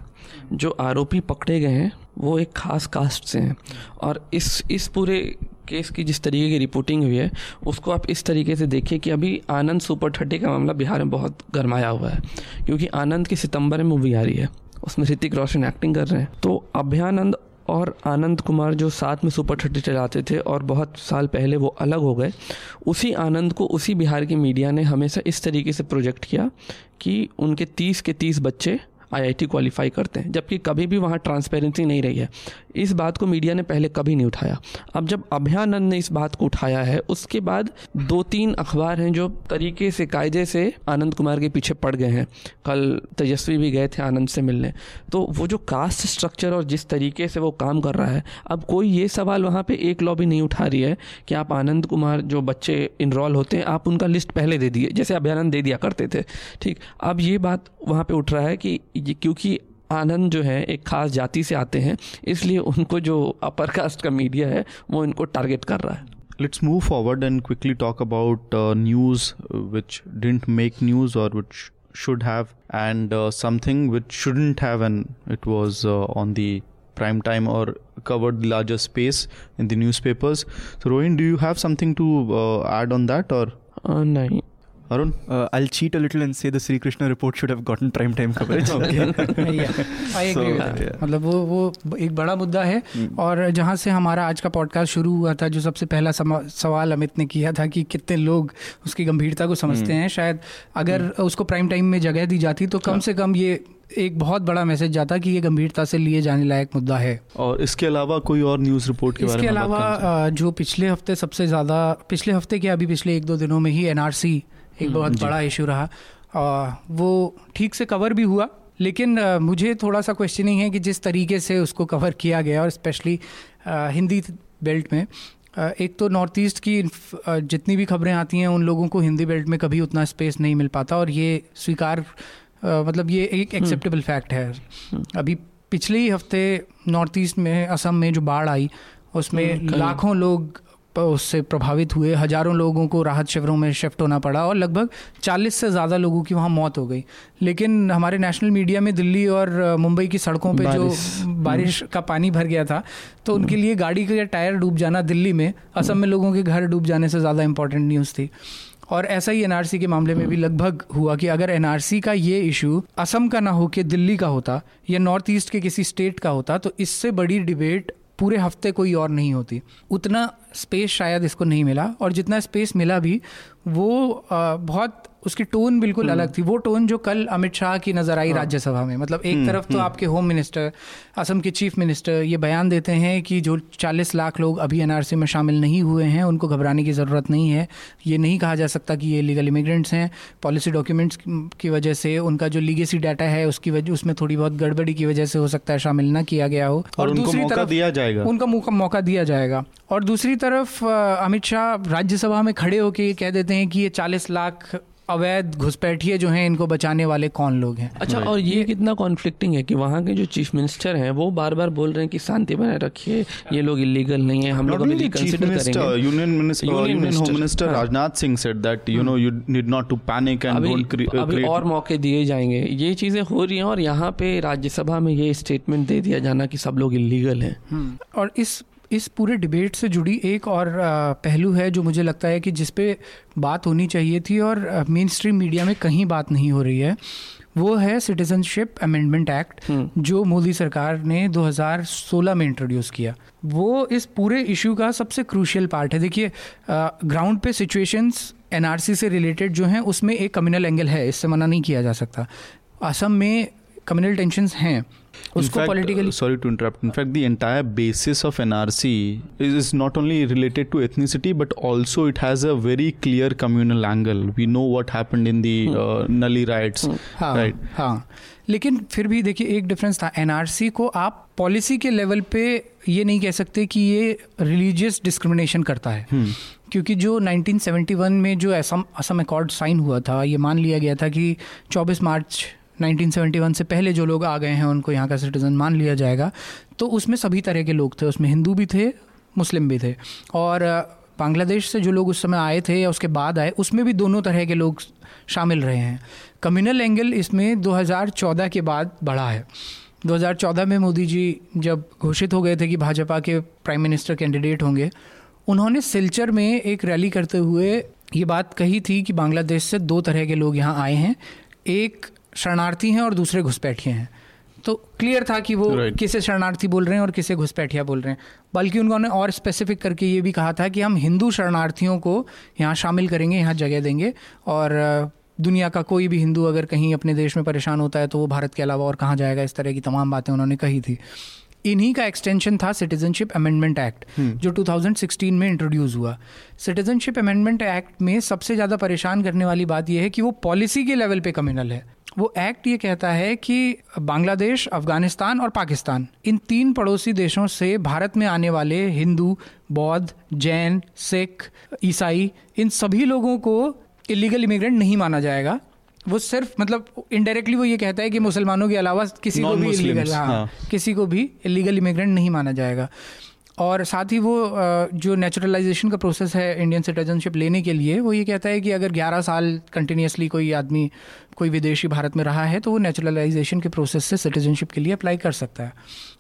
जो आरोपी पकड़े गए हैं, वो एक खास कास्ट से हैं। और इस इस पूरे केस की जिस तरीके की रिपोर्टिंग हुई है, उसको आप इस तरीके से देखिए कि अभी आनंद सुपर थर्टी का मामला बिहार में बहुत गर्माया हुआ है, क्योंकि आनंद की सितंबर में मूवी आ रही है। उसमें ऋतिक रोशन एक्टिंग कर रहे हैं। तो अभ्यानंद और आनंद कुमार जो साथ में सुपर थर्टी चलाते थे और बहुत साल पहले वो अलग हो गए, उसी आनंद को उसी बिहार की मीडिया ने हमेशा इस तरीके से प्रोजेक्ट किया कि उनके तीस के तीस बच्चे आईआईटी क्वालिफाई करते हैं जबकि कभी भी वहाँ ट्रांसपेरेंसी नहीं रही है। इस बात को मीडिया ने पहले कभी नहीं उठाया। अब जब अभयानंद ने इस बात को उठाया है, उसके बाद दो तीन अखबार हैं जो तरीके से, कायदे से आनंद कुमार के पीछे पड़ गए हैं। कल तेजस्वी भी गए थे आनंद से मिलने। तो वो जो कास्ट स्ट्रक्चर और जिस तरीके से वो काम कर रहा है, अब कोई ये सवाल वहाँ पे एक लॉबी नहीं उठा रही है कि आप आनंद कुमार जो बच्चे इनरोल होते हैं, आप उनका लिस्ट पहले दे दिए, जैसे अभयानंद दे दिया करते थे। ठीक, अब ये बात वहाँ पे उठ रहा है कि क्योंकि आनंद जो है एक खास जाति से आते हैं इसलिए उनको जो अपर कास्ट का मीडिया है वो इनको टारगेट कर रहा है। Let's move forward and quickly talk about news which didn't make news और which should have and something which shouldn't have an it was on the prime time or covered the larger space in the newspapers. So rohin do you have something to uh, add on that or? Uh, Arun? Uh, I'll cheat a little and say the Sri Krishna report should have gotten prime time coverage. yeah, I agree. मतलब वो वो एक बड़ा मुद्दा है hmm. और जहाँ से हमारा आज का पॉडकास्ट शुरू हुआ था जो सबसे पहला सवाल अमित ने किया था कि कितने लोग उसकी गंभीरता को समझते hmm. हैं शायद अगर hmm. उसको प्राइम टाइम में जगह दी जाती तो कम हाँ। से कम ये एक बहुत बड़ा मैसेज जाता कि ये गंभीरता से लिए जाने लायक मुद्दा है और इसके अलावा कोई और न्यूज़ रिपोर्ट के इसके बारे में इसके अलावा जो पिछले हफ़्ते सबसे ज़्यादा पिछले हफ़्ते के अभी पिछले एक दो दिनों में ही एनआरसी एक बहुत बड़ा इशू रहा। आ, वो ठीक से कवर भी हुआ लेकिन आ, मुझे थोड़ा सा क्वेश्चनिंग है कि जिस तरीके से उसको कवर किया गया और स्पेशली हिंदी बेल्ट में। आ, एक तो नॉर्थ ईस्ट की जितनी भी खबरें आती हैं उन लोगों को हिंदी बेल्ट में कभी उतना स्पेस नहीं मिल पाता और ये स्वीकार मतलब ये एक एक्सेप्टेबल हम्म। फैक्ट है। हम्म। अभी पिछले ही हफ़्ते नॉर्थ ईस्ट में असम में जो बाढ़ आई उसमें हम्म, लाखों लोग उससे प्रभावित हुए। हज़ारों लोगों को राहत शिविरों में शिफ्ट होना पड़ा और लगभग 40 से ज़्यादा लोगों की वहाँ मौत हो गई। लेकिन हमारे नेशनल मीडिया में दिल्ली और मुंबई की सड़कों पे जो बारिश। का पानी भर गया था तो उनके लिए गाड़ी का टायर डूब जाना दिल्ली में असम में लोगों के घर डूब जाने से ज़्यादा इंपॉर्टेंट न्यूज़ थी। और ऐसा ही एनआरसी के मामले में भी लगभग हुआ कि अगर एनआरसी का ये इशू असम का ना हो के दिल्ली का होता या नॉर्थ ईस्ट के किसी स्टेट का होता तो इससे बड़ी डिबेट पूरे हफ़्ते कोई और नहीं होती। उतना स्पेस शायद इसको नहीं मिला और जितना स्पेस मिला भी, वो बहुत उसकी टोन बिल्कुल अलग थी। वो टोन जो कल अमित शाह की नज़र आई हाँ। राज्यसभा में मतलब एक हम्म, तरफ़ तो हम्म। आपके होम मिनिस्टर असम के चीफ मिनिस्टर ये बयान देते हैं कि जो 40 लाख लोग अभी एनआरसी में शामिल नहीं हुए हैं उनको घबराने की ज़रूरत नहीं है। ये नहीं कहा जा सकता कि ये लीगल इमिग्रेंट्स हैं। पॉलिसी डॉक्यूमेंट्स की वजह से उनका जो लीगेसी डाटा है उसकी वजह उसमें थोड़ी बहुत गड़बड़ी की वजह से हो सकता है शामिल ना किया गया हो। और, और दूसरी तरफ़ दिया जाएगा। उनका मौका दिया जाएगा। और दूसरी तरफ़ अमित शाह राज्यसभा में खड़े होकर ये कह देते हैं कि ये चालीस लाख अवैध घुसपैठिए जो हैं इनको बचाने वाले कौन लोग हैं? अच्छा और ये कितना कॉन्फ्लिक्टिंग है कि वहाँ के जो चीफ मिनिस्टर हैं वो बार बार बोल रहे हैं कि शांति बनाए रखिए ये लोग इलीगल नहीं है हम लोग अभी union minister union home minister Rajnath Singh said that you know you need not to panic and अभी और मौके दिए जाएँगे। ये चीज़ें हो रही हैं और यहाँ पे राज्यसभा में ये स्टेटमेंट दे दिया जाना कि सब लोग इलीगल हैं। हम्म। और इस इस पूरे डिबेट से जुड़ी एक और पहलू है जो मुझे लगता है कि जिस पे बात होनी चाहिए थी और मेन स्ट्रीम मीडिया में कहीं बात नहीं हो रही है वो है सिटीजनशिप अमेंडमेंट एक्ट जो मोदी सरकार ने 2016 में इंट्रोड्यूस किया। वो इस पूरे इशू का सबसे क्रूशियल पार्ट है। देखिए ग्राउंड पे सिचुएशंस एनआरसी से रिलेटेड जो हैं उसमें एक कम्युनल एंगल है इससे मना नहीं किया जा सकता। असम में कम्युनल टेंशन हैं उसको politically sorry to interrupt in fact the entire basis of NRC is is not only related to ethnicity but also it has a very clear communal angle we know what happened in the Nellie riots right हाँ लेकिन फिर भी देखिए एक difference था। NRC को आप policy के लेवल पे ये नहीं कह सकते कि ये रिलीजियस डिस्क्रिमिनेशन करता है। Hmm. क्योंकि जो 1971 में जो असम असम अकॉर्ड साइन हुआ था ये मान लिया गया था कि 24 मार्च 1971 से पहले जो लोग आ गए हैं, उनको यहाँ का सिटीज़न मान लिया जाएगा। तो उसमें सभी तरह के लोग थे, उसमें हिंदू भी थे, मुस्लिम भी थे। और बांग्लादेश से जो लोग उस समय आए थे या उसके बाद आए, उसमें भी दोनों तरह के लोग शामिल रहे हैं। कम्युनल एंगल इसमें 2014 के बाद बढ़ा है। 2014 में मोदी जी जब घोषित हो गए थे कि भाजपा के प्राइम मिनिस्टर कैंडिडेट होंगे, उन्होंने सिलचर में एक रैली करते हुए ये बात कही थी कि बांग्लादेश से दो तरह के लोग यहाँ आए हैं। एक शरणार्थी हैं और दूसरे घुसपैठिए हैं। तो क्लियर था कि वो right. किसे शरणार्थी बोल रहे हैं और किसे घुसपैठिया बोल रहे हैं। बल्कि उन्होंने और स्पेसिफिक करके ये भी कहा था कि हम हिंदू शरणार्थियों को यहाँ शामिल करेंगे यहाँ जगह देंगे और दुनिया का कोई भी हिंदू अगर कहीं अपने देश में परेशान होता है तो वो भारत के अलावा और कहाँ जाएगा? इस तरह की तमाम बातें उन्होंने कही थी। इन्हीं का एक्सटेंशन था सिटीजनशिप अमेंडमेंट एक्ट जो 2016 में इंट्रोड्यूस हुआ। सिटीजनशिप अमेंडमेंट एक्ट में सबसे ज़्यादा परेशान करने वाली बात यह है कि वो पॉलिसी के लेवल पे कम्युनल है। वो एक्ट ये कहता है कि बांग्लादेश अफ़गानिस्तान और पाकिस्तान इन तीन पड़ोसी देशों से भारत में आने वाले हिंदू बौद्ध जैन सिख ईसाई इन सभी लोगों को इलीगल इमिग्रेंट नहीं माना जाएगा। वो सिर्फ़ मतलब इनडायरेक्टली वो ये कहता है कि मुसलमानों के अलावा किसी को भी इलीगल हाँ, हाँ। किसी को भी इलीगल इमिग्रेंट नहीं माना जाएगा। और साथ ही वो जो नेचुरलाइजेशन का प्रोसेस है इंडियन सिटीजनशिप लेने के लिए वो ये कहता है कि अगर 11 साल कंटिन्यूसली कोई आदमी कोई विदेशी भारत में रहा है तो वो नेचुरलाइजेशन के प्रोसेस से सिटीजनशिप के लिए अप्लाई कर सकता है।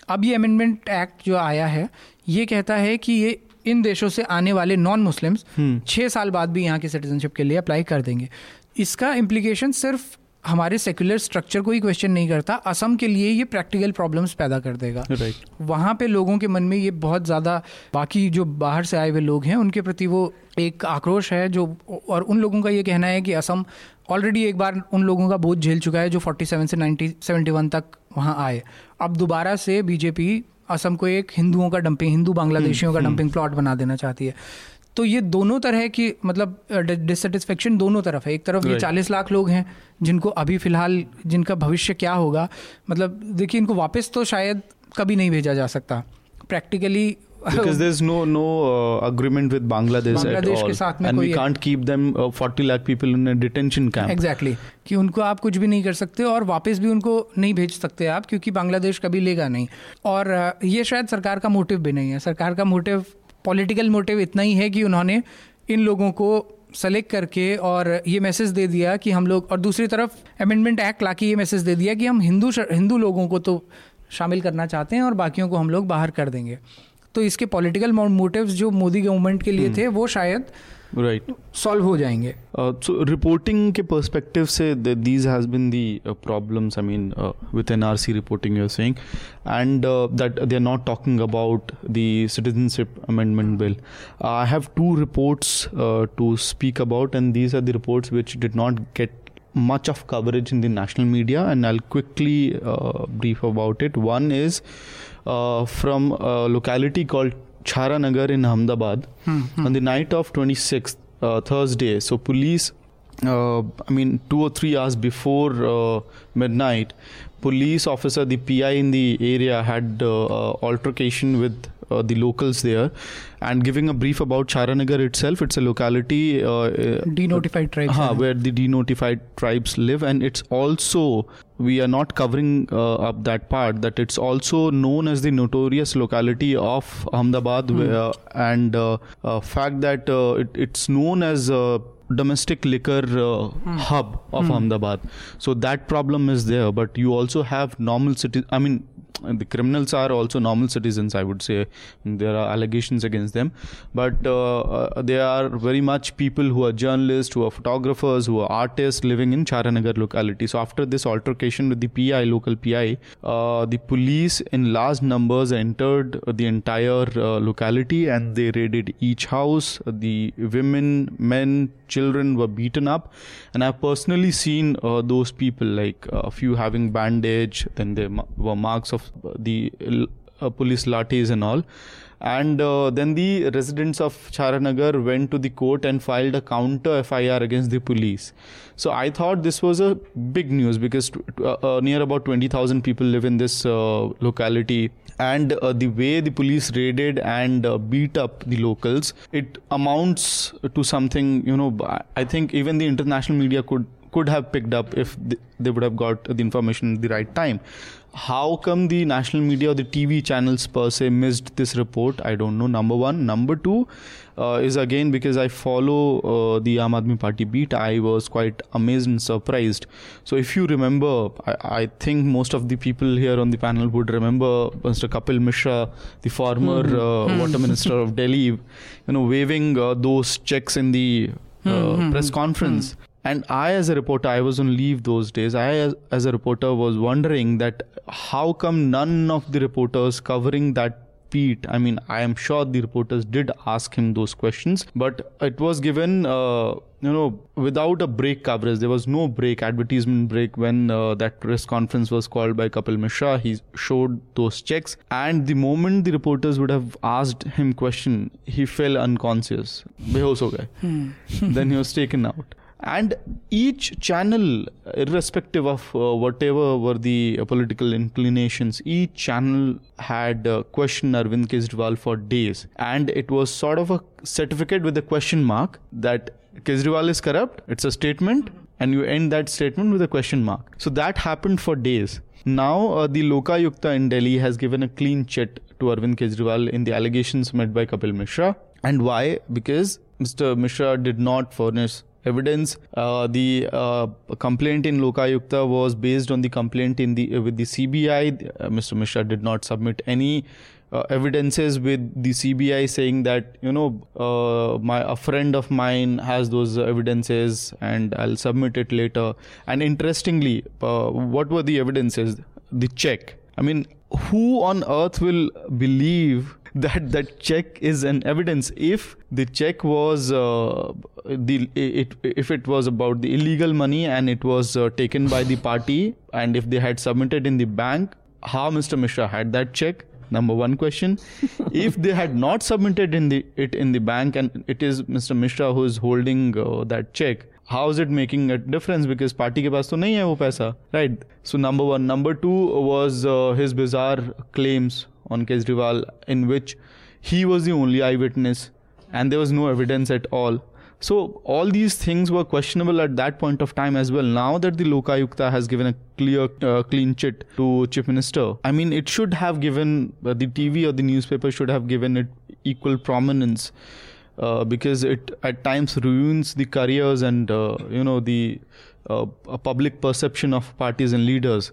अब ये अमेंडमेंट एक्ट जो आया है ये कहता है कि ये इन देशों से आने वाले नॉन मुस्लिम्स। छः साल बाद भी यहाँ की सिटीजनशिप के लिए अप्लाई कर देंगे। इसका इम्प्लीकेशन सिर्फ़ हमारे सेक्युलर स्ट्रक्चर को ही क्वेश्चन नहीं करता असम के लिए ये प्रैक्टिकल प्रॉब्लम्स पैदा कर देगा right. वहाँ पे लोगों के मन में ये बहुत ज़्यादा बाकी जो बाहर से आए हुए लोग हैं उनके प्रति वो एक आक्रोश है जो और उन लोगों का ये कहना है कि असम ऑलरेडी एक बार उन लोगों का बोझ झेल चुका है जो 47 से 90 71 तक वहाँ आए अब दोबारा से बीजेपी असम को एक हिंदुओं का डंपिंग हिंदू बांग्लादेशियों का डंपिंग हम्म, प्लॉट हम्म। बना देना चाहती है तो ये दोनों तरह की मतलब डिससेटिस्फेक्शन दोनों तरफ़ है। एक तरफ़ ये चालीस लाख लोग हैं जिनको अभी फ़िलहाल जिनका भविष्य क्या होगा मतलब देखिए इनको वापस तो शायद कभी नहीं भेजा जा सकता। Practically because there's no no uh, agreement with Bangladesh, Bangladesh at all, and we can't keep them uh, 40 lakh people in a detention camp. Exactly. कि उनको आप कुछ भी नहीं कर सकते और वापस भी उनको नहीं भेज सकते आप क्योंकि बांग्लादेश कभी लेगा नहीं। और ये शायद सरकार का मोटिव भी नहीं है। सरकार का मोटिव पॉलिटिकल मोटिव इतना ही है कि उन्होंने इन लोगों को सेलेक्ट करके और ये मैसेज दे दिया कि हम लोग और दूसरी तरफ़ अमेंडमेंट एक्ट ला ये मैसेज दे दिया कि हम हिंदू हिंदू लोगों को तो शामिल करना चाहते हैं और बाकियों को हम लोग बाहर कर देंगे तो इसके पॉलिटिकल मोटिव्स जो मोदी गवर्नमेंट के लिए hmm. थे वो शायद राइट सॉल्व हो जाएँगे। सो रिपोर्टिंग के पर्सपेक्टिव से these has been the problems I mean with N R C reporting you're saying and that they are not talking about the citizenship amendment bill I have two reports to speak about and these are the reports which did not get much of coverage in the national media and i'll quickly uh, brief about it. One is uh, from a locality called Charanagar in Ahmedabad mm-hmm. on the night of 26th, uh, Thursday. So, police, uh, I mean, two or three hours before uh, midnight, police officer, the PI in the area, had uh, altercation with uh, the locals there and giving a brief about Charanagar itself. It's a locality uh, uh denotified tribes, uh, where the denotified tribes live, and it's also we are not covering uh, up that part that it's also known as the notorious locality of Ahmedabad, mm. where, and uh, fact that it, it's known as a domestic liquor uh, hmm. hub of hmm. Ahmedabad. So that problem is there, but you also have normal cities. I mean, the criminals are also normal citizens. I would say there are allegations against them, but uh, uh, they are very much people who are journalists, who are photographers, who are artists living in Charanagar locality. So after this altercation with the PI, local PI, uh, the police in large numbers entered the entire uh, locality and they raided each house. The women, men, children were beaten up, and I've personally seen uh, those people like a few having bandage, then there were marks of the uh, police lathis and all and uh, then the residents of Charanagar went to the court and filed a counter FIR against the police. So I thought this was a big news because uh, uh, near about 20,000 people live in this uh, locality. And uh, the way the police raided and beat up the locals, it amounts to something, you know, I think even the international media could could have picked up if they would have got the information at the right time how come the national media or the TV channels per se missed this report? I don't know. Number one. Number two uh, is again because I follow uh, the Aam Aadmi Party beat. I was quite amazed and surprised. So if you remember, I, I think most of the people here on the panel would remember Mr. Kapil Mishra, the former mm-hmm. uh, hmm. water minister of Delhi, you know, waving uh, those checks in the mm-hmm. press conference. Mm-hmm and i as a reporter i was on leave those days. I as, as a reporter was wondering that how come none of the reporters covering that Pete, i mean i am sure the reporters did ask him those questions but it was given uh, you know without a break coverage. There was no break advertisement break when uh, that press conference was called by kapil mishra. He showed those checks. And the moment the reporters would have asked him question he fell unconscious. behosh ho gaye hmm. then he was taken out and each channel irrespective of uh, whatever were the uh, political inclinations each channel had uh, questioned arvind kejriwal for days. And it was sort of a certificate with a question mark that kejriwal is corrupt it's a statement and you end that statement with a question mark. So that happened for days. Now uh, the lokayukta in delhi has given a clean chit to arvind kejriwal in the allegations made by kapil mishra. And why? Because mr mishra did not furnish evidence. Uh, the uh, complaint in Lokayukta was based on the complaint in the uh, with the CBI. Uh, Mr. Mishra did not submit any uh, evidences with the CBI saying that you know uh, my a friend of mine has those evidences and I'll submit it later. And interestingly, what were the evidences? The check. I mean, who on earth will believe that that check is an evidence. If the check was uh, the it if it was about the illegal money and it was uh, taken by the party and if they had submitted in the bank how mr mishra had that check? Number one question. If they had not submitted in the it in the bank and it is mr mishra who is holding uh, that check how is it making a difference? Because party ke paas to nahi hai wo paisa right? So number 1 number 2 was uh, his bizarre claims on Kejriwal in which he was the only eyewitness and there was no evidence at all. So all these things were questionable at that point of time as well. Now that the Lokayukta has given a clear, uh, clean chit to Chief Minister, I mean, it should have given uh, the TV or the newspaper should have given it equal prominence uh, because it at times ruins the careers and uh, you know the uh, public perception of parties and leaders.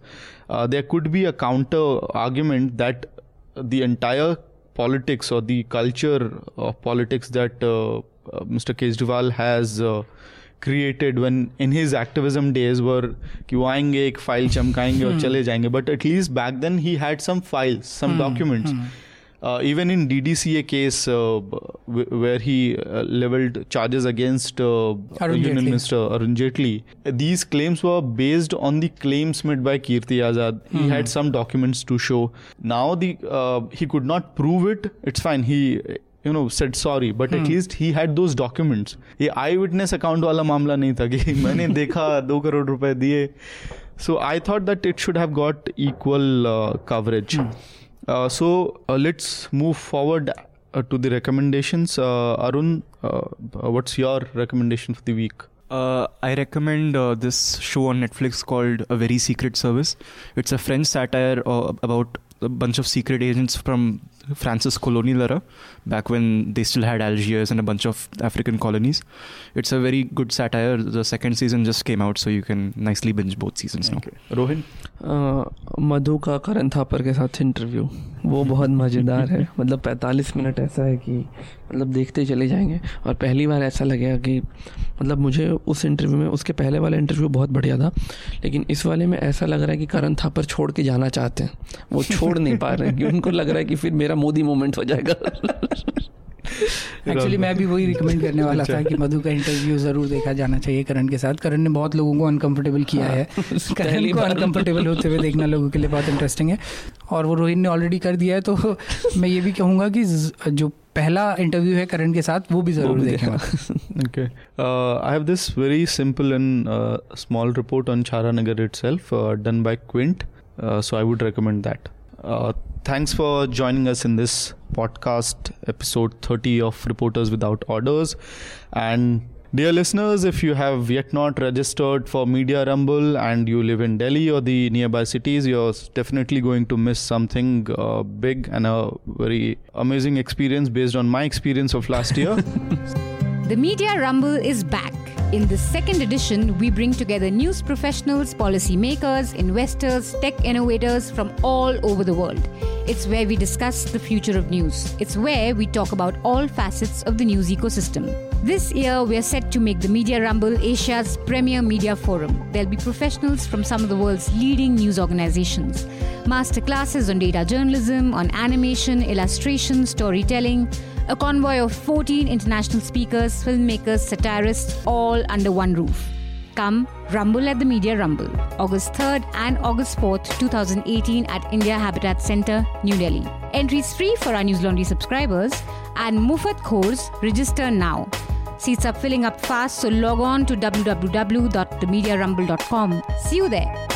Uh, there could be a counter argument that the entire politics or the culture of politics that uh, uh, Mr. Kejriwal has uh, created when in his activism days were कि वो आएंगे एक file चमकाएंगे और चले जाएंगे but at least back then he had some files some documents uh, even in DDCA case uh, where he uh, leveled charges against uh, Union Minister Arun Jaitley, these claims were based on the claims made by Kirti Azad. He mm-hmm. had some documents to show. Now the uh, he could not prove it. It's fine. He you know said sorry but hmm. at least he had those documents ये आई witness account वाला मामला नहीं था कि मैंने देखा दो करोड़ रुपए दिए so I thought that it should have got equal uh, coverage. Hmm. uh, so uh, let's move forward uh, to the recommendations. Arun, what's your recommendation for the week? Uh, I recommend uh, this show on Netflix called A Very Secret Service. It's a French satire uh, about a bunch of secret agents from France's colonial era, back when they still had Algiers and a bunch of African colonies. It's a very good satire. The second season just came out, so you can nicely binge both seasons okay. now. Rohin? मधु का करण थापर के साथ interview वो बहुत मज़ेदार है मतलब 45 minute ऐसा है कि मतलब देखते चले जाएँगे। और पहली बार ऐसा लगेगा कि मतलब मुझे उस इंटरव्यू में, उसके पहले वाला इंटरव्यू बहुत बढ़िया था, लेकिन इस वाले में ऐसा लग रहा है कि करण थापर छोड़ के जाना चाहते हैं। वो छोड़ नहीं पा रहे हैं, कि उनको लग रहा है कि फिर मेरा मोदी मोमेंट हो जाएगा। एक्चुअली मैं भी वही रिकमेंड करने वाला था कि मधु का इंटरव्यू ज़रूर देखा जाना चाहिए करण के साथ। करण ने बहुत लोगों को अनकंफर्टेबल किया है। हाँ, करण को अनकंफर्टेबल होते हुए देखना लोगों के लिए बहुत इंटरेस्टिंग है। और वो रोहित ने ऑलरेडी कर दिया है तो मैं ये भी कहूँगा कि जो पहला इंटरव्यू है करण के साथ वो भी ज़रूर देखें okay I have this very simple and small report on Chhara Nagar itself done by Quint so I would recommend that thanks for joining us in this podcast, episode 30 of Reporters Without Orders. And dear listeners, if you have yet not registered for Media Rumble and you live in Delhi or the nearby cities, you're definitely going to miss something uh, big and a very amazing experience based on my experience of last year. the Media Rumble is back in this second edition, we bring together news professionals, policymakers, investors, tech innovators from all over the world. It's where we discuss the future of news. It's where we talk about all facets of the news ecosystem. This year, we are set to make the Media Rumble Asia's premier media forum. There'll be professionals from some of the world's leading news organizations, masterclasses on data journalism, on animation, illustration, storytelling a convoy of 14 international speakers, filmmakers, satirists, all under one roof. Come Rumble at the Media Rumble, August 3rd and August 4th, 2018 at India Habitat Center, New Delhi. Entries free for our News Laundry subscribers and Mufat Khors register now. Seats are filling up fast, so log on to www.themediarumble.com. See you there.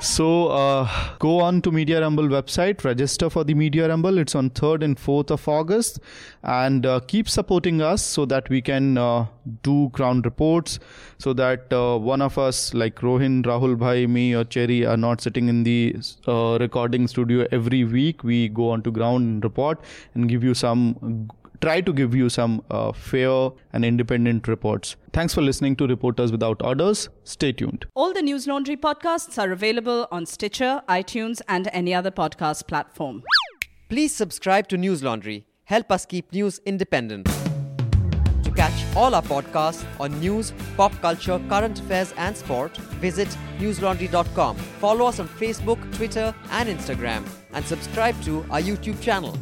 So uh, go on to Media Rumble website, register for the Media Rumble. It's on 3rd and 4th of August. And uh, keep supporting us so that we can uh, do ground reports, so that uh, one of us, like Rohin, Rahul Bhai, me, or Cherry, are not sitting in the uh, recording studio every week. We go on to ground and report and give you some try to give you some uh, fair and independent reports. Thanks for listening to Reporters Without Orders. Stay tuned. All the News Laundry podcasts are available on Stitcher, iTunes, and any other podcast platform. Please subscribe to News Laundry. Help us keep news independent. To catch all our podcasts on news, pop culture, current affairs, and sport, visit newslaundry.com. Follow us on Facebook, Twitter, and Instagram, and subscribe to our YouTube channel.